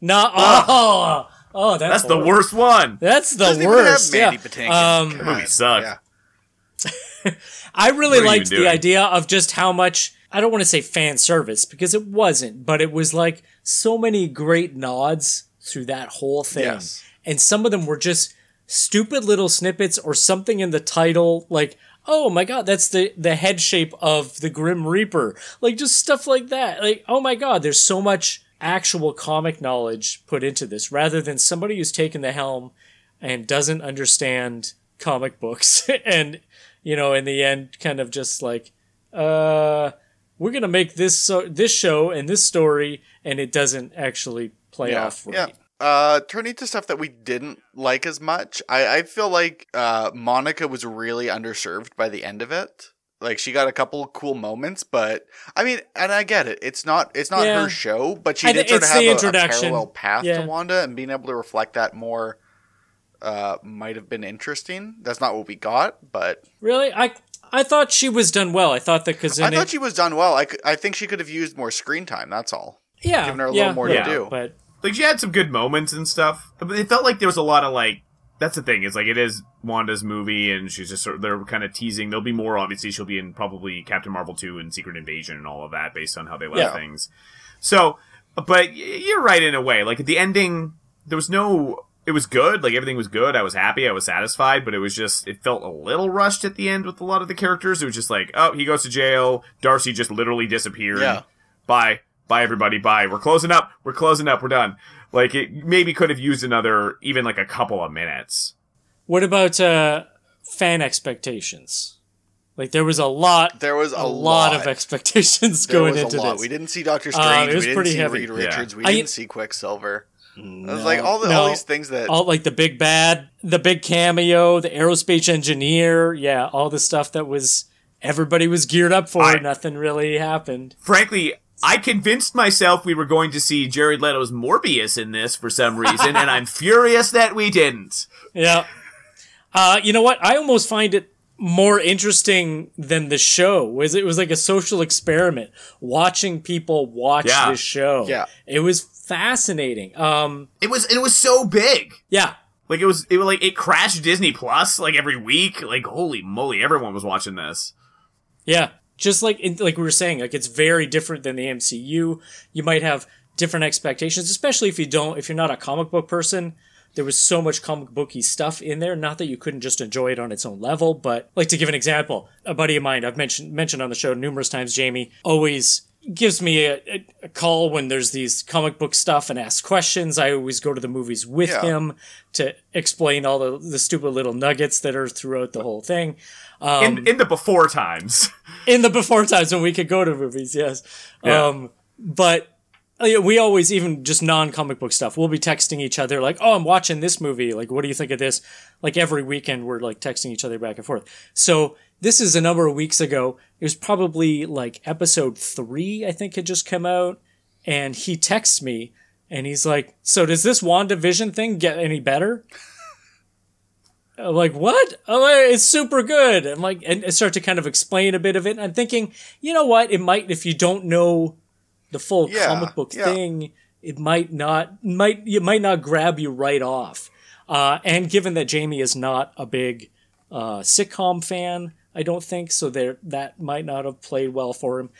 No, oh, oh, that's, That's the worst one. That's the Doesn't even have worst. Mandy Yeah. Um, The movie sucked. Yeah. I really What are you liked the doing? idea of just how much I don't want to say fan service because it wasn't, but it was like so many great nods through that whole thing. Yes. And some of them were just stupid little snippets or something in the title like oh my god that's the the head shape of the grim reaper like just stuff like that like oh my god there's so much actual comic knowledge put into this rather than somebody who's taken the helm and doesn't understand comic books and you know in the end kind of just like uh we're gonna make this so this show and this story and it doesn't actually play yeah. off right Yeah. Uh, turning to stuff that we didn't like as much, I, I feel like uh, Monica was really underserved by the end of it. Like she got a couple cool moments, but I mean, and I get it. It's not it's not Yeah. her show, but she I did thi- sort of have a, a parallel path Yeah. to Wanda, and being able to reflect that more uh, might have been interesting. That's not what we got, but Really, I I thought she was done well. I thought that because I thought she was done well. I, c- I think she could have used more screen time. That's all. yeah, given her a yeah, little more to do. But like she had some good moments and stuff, but it felt like there was a lot of like. That's the thing. It's like it is Wanda's movie, and she's just sort of they're kind of teasing. There'll be more. Obviously, she'll be in probably Captain Marvel two and Secret Invasion and all of that, based on how they left Yeah. things. So, but you're right in a way. Like at the ending, there was no. It was good. Like everything was good. I was happy. I was satisfied. But it was just. It felt a little rushed at the end with a lot of the characters. It was just like, oh, he goes to jail. Darcy just literally disappeared. Yeah. Bye. Bye, everybody. Bye. We're closing up. We're closing up. We're done. Like it maybe could have used another, even like a couple of minutes. what about uh, fan expectations? Like there was a lot, There was a, a lot, lot of expectations There going was into a lot. this. We didn't see Doctor Uh, Strange. it was we didn't pretty see heavy. Reed Yeah. Richards. We I- didn't see Quicksilver. It was like all the No. all these things that all like the big bad, the big cameo, the aerospace engineer, yeah, all the stuff that was everybody was geared up for. I- nothing really happened. Frankly, I convinced myself we were going to see Jared Leto's Morbius in this for some reason, and I'm furious that we didn't. Yeah. Uh, you know what? I almost find it more interesting than the show. Was it was like a social experiment watching people watch Yeah. this show. Yeah. It was fascinating. Um It was it was so big. yeah. Like it was it was like it crashed Disney Plus like every week. Like holy moly, everyone was watching this. Yeah, just like like we were saying, like it's very different than the MCU. You might have different expectations, especially if you don't, if you're not a comic book person. There was so much comic booky stuff in there. Not that you couldn't just enjoy it on its own level, but like to give an example, a buddy of mine I've mentioned mentioned on the show numerous times, Jamie, always gives me a, a, a call when there's these comic book stuff and asks questions. I always go to the movies with Yeah. him to explain all the, the stupid little nuggets that are throughout the whole thing. Um, in in the before times. in the before times when we could go to movies, yes. Yeah. Um, but uh, we always, even just non comic book stuff, we'll be texting each other like, "Oh, I'm watching this movie. Like, what do you think of this?" Like every weekend, we're like texting each other back and forth. So this is a number of weeks ago. It was probably like episode three, I think, had just come out, and he texts me. And he's like, "So does this WandaVision thing get any better?" I'm like, what? Oh, it's super good. I'm like, and I start to kind of explain a bit of it. And I'm thinking, you know what? It might, if you don't know the full Yeah, comic book yeah. thing, it might not, might, it might not grab you right off. Uh, and given that Jamie is not a big, uh, sitcom fan, I don't think, so there, that might not have played well for him.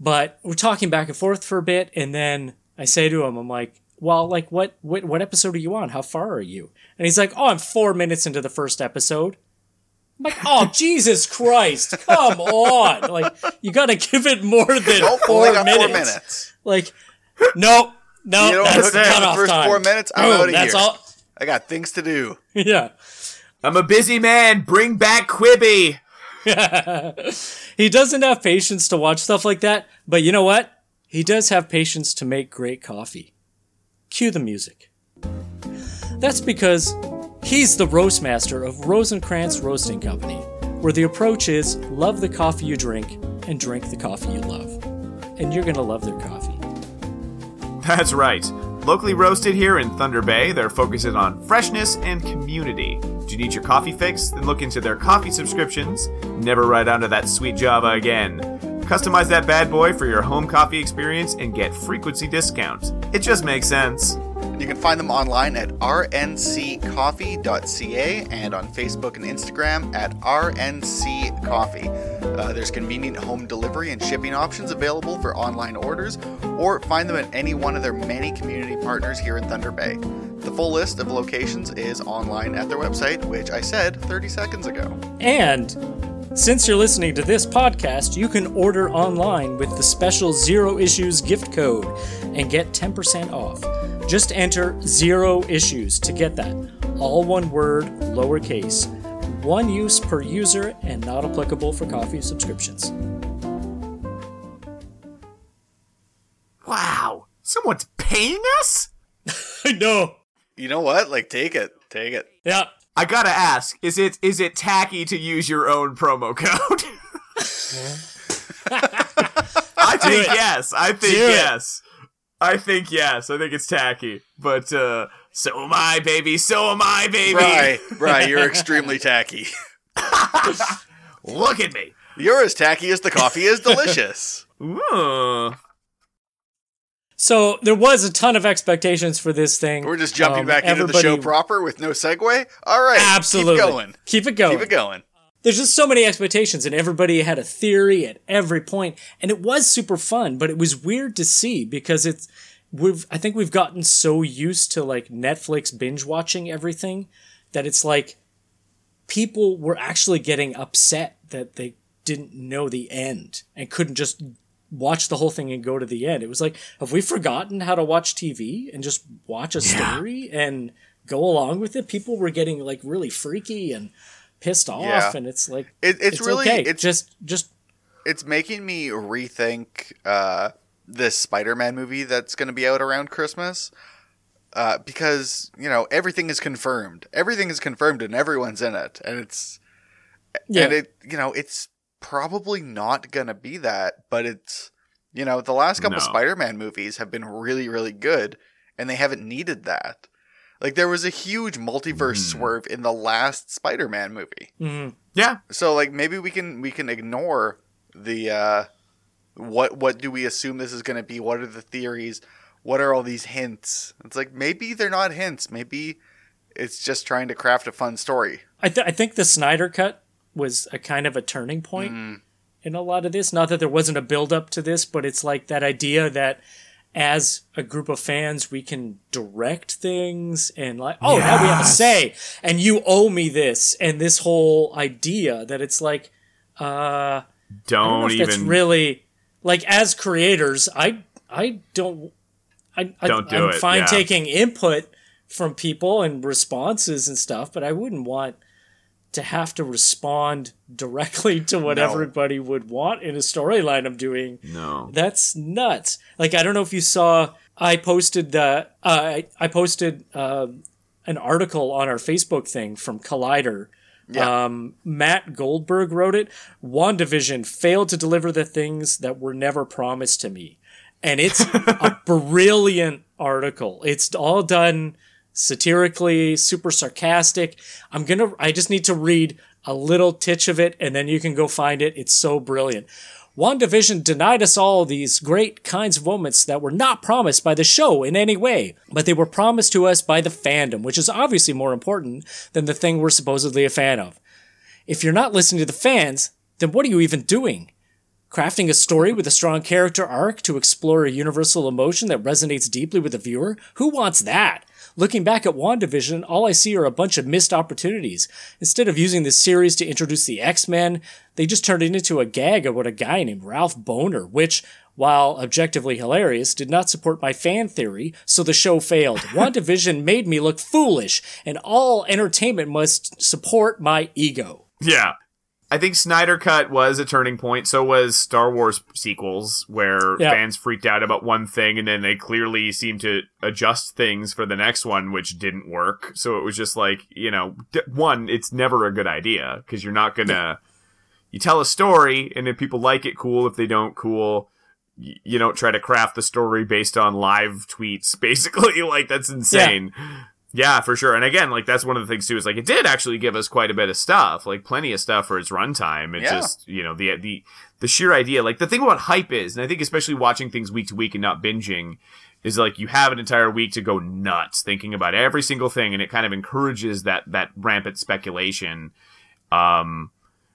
But we're talking back and forth for a bit. And then I say to him, I'm like, well, like what, what, what episode are you on? How far are you? And he's like, oh, I'm four minutes into the first episode. I'm like, oh, Jesus Christ, come on. Like, you gotta give it more than nope, four, only got minutes. four minutes. Like, no, no, You know, that's the cutoff first time. four minutes, I'm Boom, out of that's here. all. I got things to do. Yeah. I'm a busy man. Bring back Quibi. he doesn't have patience to watch stuff like that, but you know what? He does have patience to make great coffee. Cue the music. That's because he's the roast master of Rose N Crantz Roasting Company, where the approach is love the coffee you drink and drink the coffee you love. And you're gonna love their coffee. That's right. Locally roasted here in Thunder Bay, they're focusing on freshness and community. Do you need your coffee fix? Then look into their coffee subscriptions. Never write onto that sweet Java again. Customize that bad boy for your home coffee experience and get frequency discounts. It just makes sense. You can find them online at rnccoffee.ca and on Facebook and Instagram at rnccoffee. Uh, there's convenient home delivery and shipping options available for online orders, or find them at any one of their many community partners here in Thunder Bay. The full list of locations is online at their website, which I said 30 seconds ago. And since you're listening to this podcast, you can order online with the special Zero Issues gift code and get 10% off. Just enter Zero Issues to get that. All one word, lowercase. One use per user and not applicable for coffee subscriptions. Wow. Someone's paying us? I know. You know what? Like, take it. Take it. Yeah. I gotta ask, is it is it tacky to use your own promo code? I think yes. I think Do it. yes. I think yes. I think it's tacky. But uh so am I, baby. So am I, baby. Right, right. You're extremely tacky. Look at me. You're as tacky as the coffee is delicious. Ooh. So there was a ton of expectations for this thing. We're just jumping Um, back into the show proper with no segue. All right, Absolutely. Keep going. Keep it going. Keep it going. There's just so many expectations, and everybody had a theory at every point, and it was super fun. But it was weird to see because it's we've I think we've gotten so used to like Netflix binge watching everything that it's like people were actually getting upset that they didn't know the end and couldn't just watch the whole thing and go to the end. It was like, have we forgotten how to watch TV and just watch a story and go along with it? People were getting like really freaky and pissed off, Yeah. and it's like It, it's, really okay. it's just just it's making me rethink uh, this Spider-Man movie that's going to be out around Christmas. Uh, because you know everything is confirmed, everything is confirmed, and everyone's in it, and it's yeah. and it you know it's probably not gonna be that, but it's you know the last couple No. Spider-Man movies have been really really good, and they haven't needed that. Like there was a huge multiverse Hmm. swerve in the last Spider-Man movie. mhm. Yeah. So like maybe we can we can ignore the uh what what do we assume this is going to be? What are the theories? What are all these hints? It's like maybe they're not hints. Maybe it's just trying to craft a fun story. I, th- I think the Snyder cut was a kind of a turning point Mm. in a lot of this. Not that there wasn't a build up to this, but it's like that idea that as a group of fans, we can direct things and like, oh, now we have a say, and you owe me this, and this whole idea that it's like, uh, don't Don't if that's even really like as creators, I I don't I, I Don't do I'm it, fine yeah. taking input from people and responses and stuff, but I wouldn't want to have to respond directly to what No. everybody would want in a storyline I'm doing. No. That's nuts. Like I don't know if you saw I posted the uh, I I posted uh, an article on our Facebook thing from Collider. Yeah. Um, Matt Goldberg wrote it. WandaVision failed to deliver the things that were never promised to me. And it's a brilliant article. It's all done satirically, super sarcastic. I'm gonna, I just need to read a little titch of it and then you can go find it. It's so brilliant. WandaVision denied us all these great kinds of moments that were not promised by the show in any way, but they were promised to us by the fandom, which is obviously more important than the thing we're supposedly a fan of. If you're not listening to the fans, then what are you even doing? Crafting a story with a strong character arc to explore a universal emotion that resonates deeply with the viewer? Who wants that? Looking back at WandaVision, all I see are a bunch of missed opportunities. Instead of using this series to introduce the X-Men, they just turned it into a gag about a guy named Ralph Boner, which, while objectively hilarious, did not support my fan theory, so the show failed. WandaVision made me look foolish, and all entertainment must support my ego. Yeah. I think Snyder Cut was a turning point. So was Star Wars sequels, where Yeah. fans freaked out about one thing and then they clearly seemed to adjust things for the next one, which didn't work. So it was just like, you know, one, it's never a good idea because you're not gonna, you tell a story and if people like it, cool. If they don't, cool. You don't try to craft the story based on live tweets, basically. like, that's insane. Yeah, for sure. And again, like that's one of the things too is like it did actually give us quite a bit of stuff, like plenty of stuff for its runtime. It's Yeah. just you know the the the sheer idea, like the thing about hype is, and I think especially watching things week to week and not binging, is like you have an entire week to go nuts thinking about every single thing, and it kind of encourages that that rampant speculation. Um,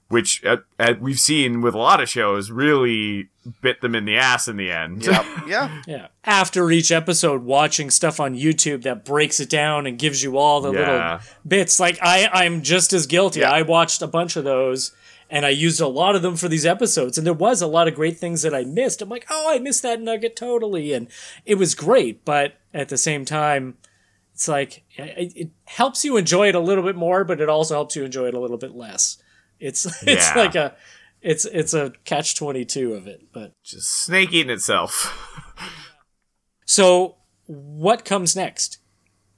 which uh, uh, we've seen with a lot of shows really bit them in the ass in the end. Yep. yeah. Yeah. After each episode, watching stuff on YouTube that breaks it down and gives you all the Yeah. little bits. Like I, I'm just as guilty. Yeah. I watched a bunch of those and I used a lot of them for these episodes. And there was a lot of great things that I missed. I'm like, oh, I missed that nugget totally. And it was great. But at the same time, it's like it, it helps you enjoy it a little bit more, but it also helps you enjoy it a little bit less. It's it's Yeah. like a it's it's a catch twenty two of it. But Just snake eating itself. so what comes next?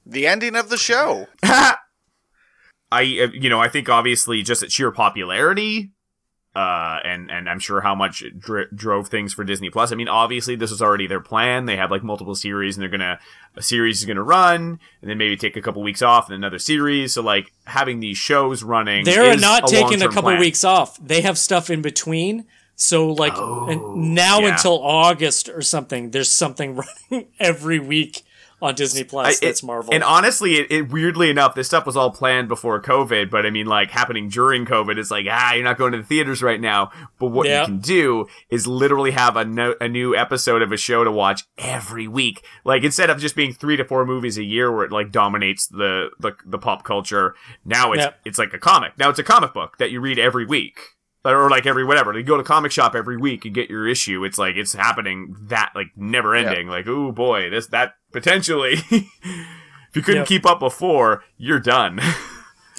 The ending of the show. I, uh, you know, I think obviously just at sheer popularity, uh, and and I'm sure how much it dr- drove things for Disney Plus. I mean, obviously this was already their plan. They have like multiple series, and they're gonna a series is gonna run, and then maybe take a couple weeks off, and another series. So like having these shows running, They're not a taking a couple plan. weeks off. They have stuff in between. So like and now Oh, yeah. until August or something, there's something running every week on Disney Plus. I- it- that's Marvel. And honestly, it, it weirdly enough, this stuff was all planned before COVID. But I mean, like happening during COVID, it's like ah, you're not going to the theaters right now. But what you can do is literally have a, no, a new episode of a show to watch every week. Like instead of just being three to four movies a year, where it like dominates the the, the pop culture. Now it's it's like a comic. Now it's a comic book that you read every week. Or like every whatever. You go to comic shop every week and get your issue. It's like it's happening that like never ending. Like, oh boy, this that potentially if you couldn't Yep. keep up before, you're done.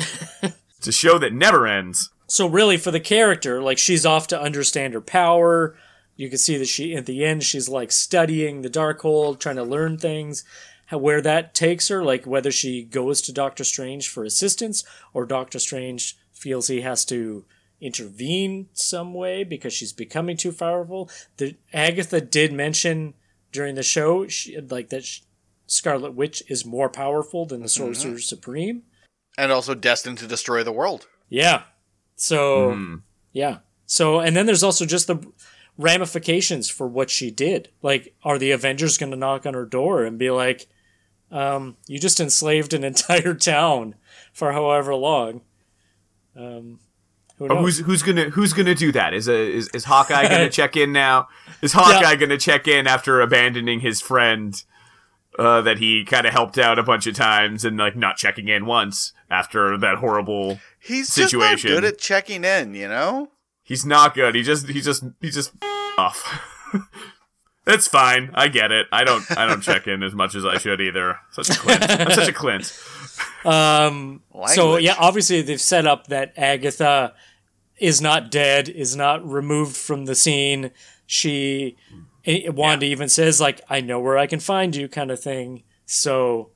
it's a show that never ends. so really for the character, like she's off to understand her power. You can see that she at the end she's like studying the Darkhold, trying to learn things. How, where that takes her, like whether she goes to Doctor Strange for assistance or Doctor Strange feels he has to intervene some way because she's becoming too powerful. The Agatha did mention during the show, she, like that sh- Scarlet Witch is more powerful than the Sorcerer Supreme. And also destined to destroy the world. Yeah. So Hmm. yeah. So and then there's also just the ramifications for what she did. Like, are the Avengers going to knock on her door and be like, um, "You just enslaved an entire town for however long"? Um, who knows? who's who's gonna who's gonna do that? Is a is, is Hawkeye gonna check in now? Is Hawkeye Yeah. gonna check in after abandoning his friend uh, that he kind of helped out a bunch of times and like not checking in once after that horrible He's situation? just not good at checking in, you know? He's not good. He just he just he just off. It's fine. I get it. I don't I don't check in as much as I should either. Such a Clint. I'm such a Clint. Um, so yeah, obviously they've set up that Agatha is not dead, is not removed from the scene. She, eh, Wanda even says like, "I know where I can find you," kind of thing. So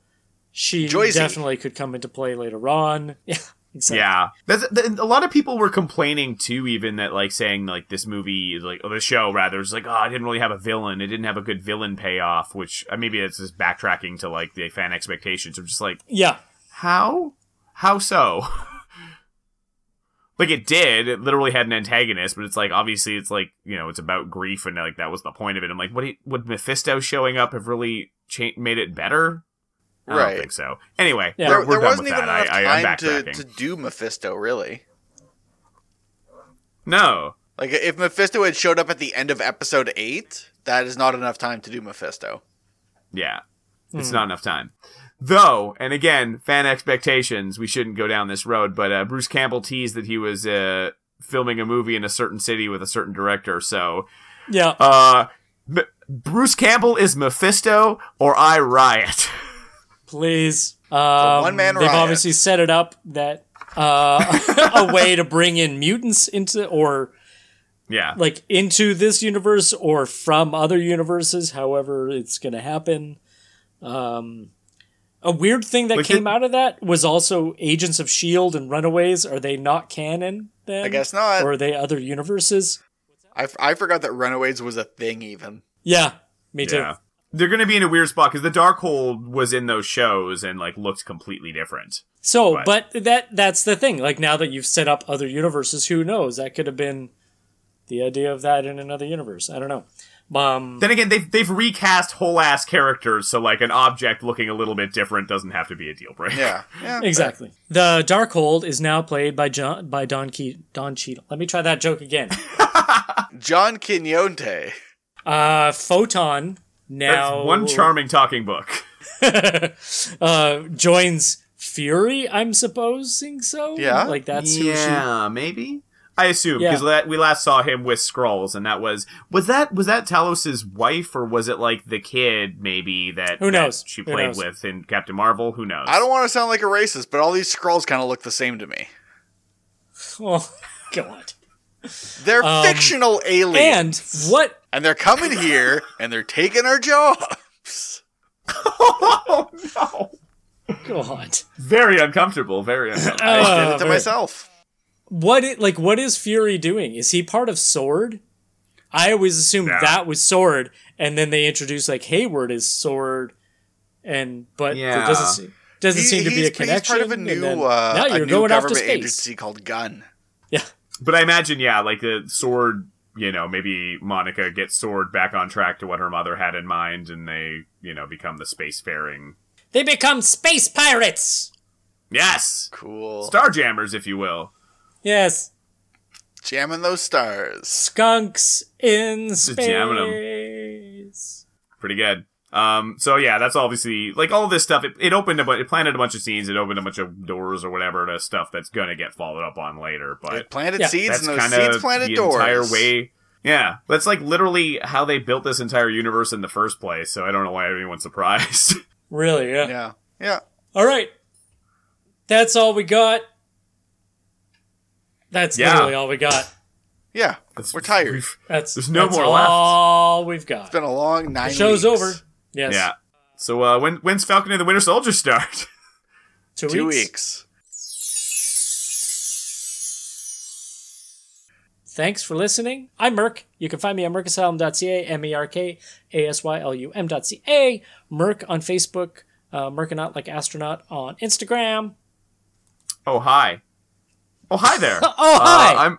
she definitely could come into play later on. Yeah, exactly. Yeah, that's th- a lot of people were complaining too, even that like saying like this movie, like or the show rather, is like oh, I didn't really have a villain. It didn't have a good villain payoff. Which uh, maybe it's just backtracking to like the fan expectations of just like yeah. how how so. Like it did, it literally had an antagonist, but it's like obviously it's like you know it's about grief and like that was the point of it. I'm like, what you- would Mephisto showing up have really cha- made it better? I Right. don't think so. Anyway, Yeah. we're, There, we're there done wasn't with even that. enough I, I, I'm time to, to do Mephisto, really. No, Like, if Mephisto had showed up at the end of episode 8, that is not enough time to do Mephisto. Yeah. It's Hmm. not enough time. Though, and again, fan expectations, we shouldn't go down this road, but uh, Bruce Campbell teased that he was uh, filming a movie in a certain city with a certain director. So, Yeah. uh, M- Bruce Campbell is Mephisto or I Riot. Please. Um, one-man They've riot. obviously set it up that uh, a way to bring in mutants into or yeah. like into this universe or from other universes, however it's going to happen. Um, a weird thing that Like came it- out of that was also Agents of Shield and Runaways. Are they not canon then? I guess not. Or are they other universes? I, f- I forgot that Runaways was a thing, even. Yeah, me too. Yeah. They're going to be in a weird spot because the Darkhold was in those shows and like looked completely different. So, Right. but that that's the thing. Like now that you've set up other universes, who knows? That could have been the idea of that in another universe. I don't know. Um, Then again, they've they've recast whole ass characters, so like an object looking a little bit different doesn't have to be a deal breaker. Yeah. yeah exactly. The Darkhold is now played by John by Don Ke- Don Cheadle. Let me try that joke again. John Quinones. Uh, Photon now That's one charming talking book. uh, joins Fury. I'm supposing so. Yeah. like that's who she. yeah, maybe. I assume Yeah. because we last saw him with Skrulls, and that was was that was that Talos's wife, or was it like the kid maybe that Who that knows? she played knows? with in Captain Marvel? Who knows? I don't want to sound like a racist, but all these Skrulls kind of look the same to me. Oh God. They're Um, fictional aliens. And what? And they're coming here and they're taking our jobs. oh no! God. Very uncomfortable. Very uncomfortable. I Uh, did it to very- myself. What it like what is Fury doing? Is he part of Sword? I always assumed Yeah. that was Sword, and then they introduced like Hayward is Sword, and but there Yeah. doesn't seem, doesn't He- seem to be a connection. He's part of a new, then- uh, now a you're new going off to government space. agency called Gun. Yeah, But I imagine, yeah, like the sword, you know, maybe Monica gets sword back on track to what her mother had in mind, and they, you know, become the spacefaring. they become space pirates. Yes, Cool. starjammers, if you will. Yes, Jamming those stars. skunks in Just jamming 'em. space. Pretty good. Um, so yeah, that's obviously like all this stuff. It, it opened a bu- it planted a bunch of scenes. It opened a bunch of doors or whatever to stuff that's gonna get followed up on later. But It planted Yeah. seeds, that's and those seeds planted the doors. entire way. Yeah, that's like literally how they built this entire universe in the first place. So I don't know why anyone's surprised. Really? Yeah. Yeah. Yeah. All right. That's all we got. That's Yeah. literally all we got. Yeah. We're tired. We've- That's There's no that's more left. all we've got. It's been a long nine. The show's weeks. over. Yes. Yeah. So uh, when when's Falcon and the Winter Soldier start? Two, Two weeks. weeks. Thanks for listening. I'm Merk. You can find me at merkasylum.ca, M-E-R-K-A-S-Y-L-U-M.ca. Merk on Facebook, uh, Merkanaut like astronaut on Instagram. oh hi. Oh hi there. Oh, hi. Uh, I'm.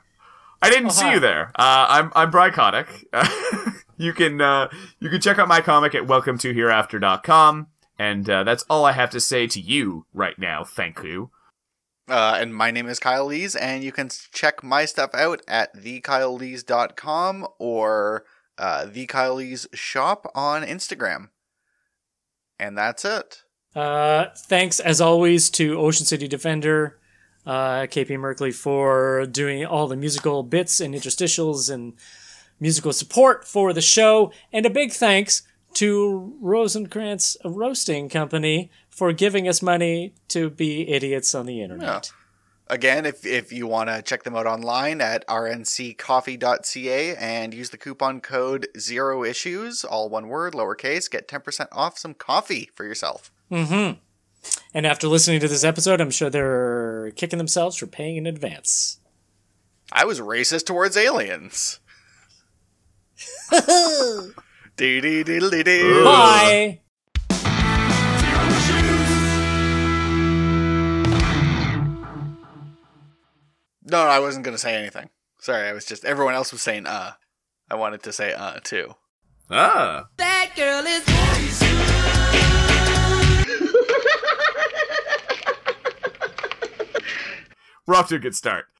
I didn't Oh, see hi. you there. Uh, I'm I'm Bry Kotick. you can uh, you can check out my comic at welcome to hereafter.com. And uh, that's all I have to say to you right now. Thank you. Uh, and my name is Kyle Lees, and you can check my stuff out at thekylelees.com or uh, the Kyle Lees shop on Instagram. And that's it. Uh, thanks as always to Ocean City Defender, uh, KP Merkley for doing all the musical bits and interstitials and musical support for the show, and a big thanks to Rose N Crantz Roasting Company for giving us money to be idiots on the internet. Again, if, if you want to check them out online at rnccoffee.ca and use the coupon code zero issues, all one word, lowercase, get 10% off some coffee for yourself. Mm-hmm. And after listening to this episode, I'm sure they're kicking themselves for paying in advance. I was racist towards aliens. dee dee dee dee dee. Bye. No, no, I wasn't going to say anything. Sorry, I was just, everyone else was saying uh. I wanted to say uh too. Ah. That girl is We're off to a good start.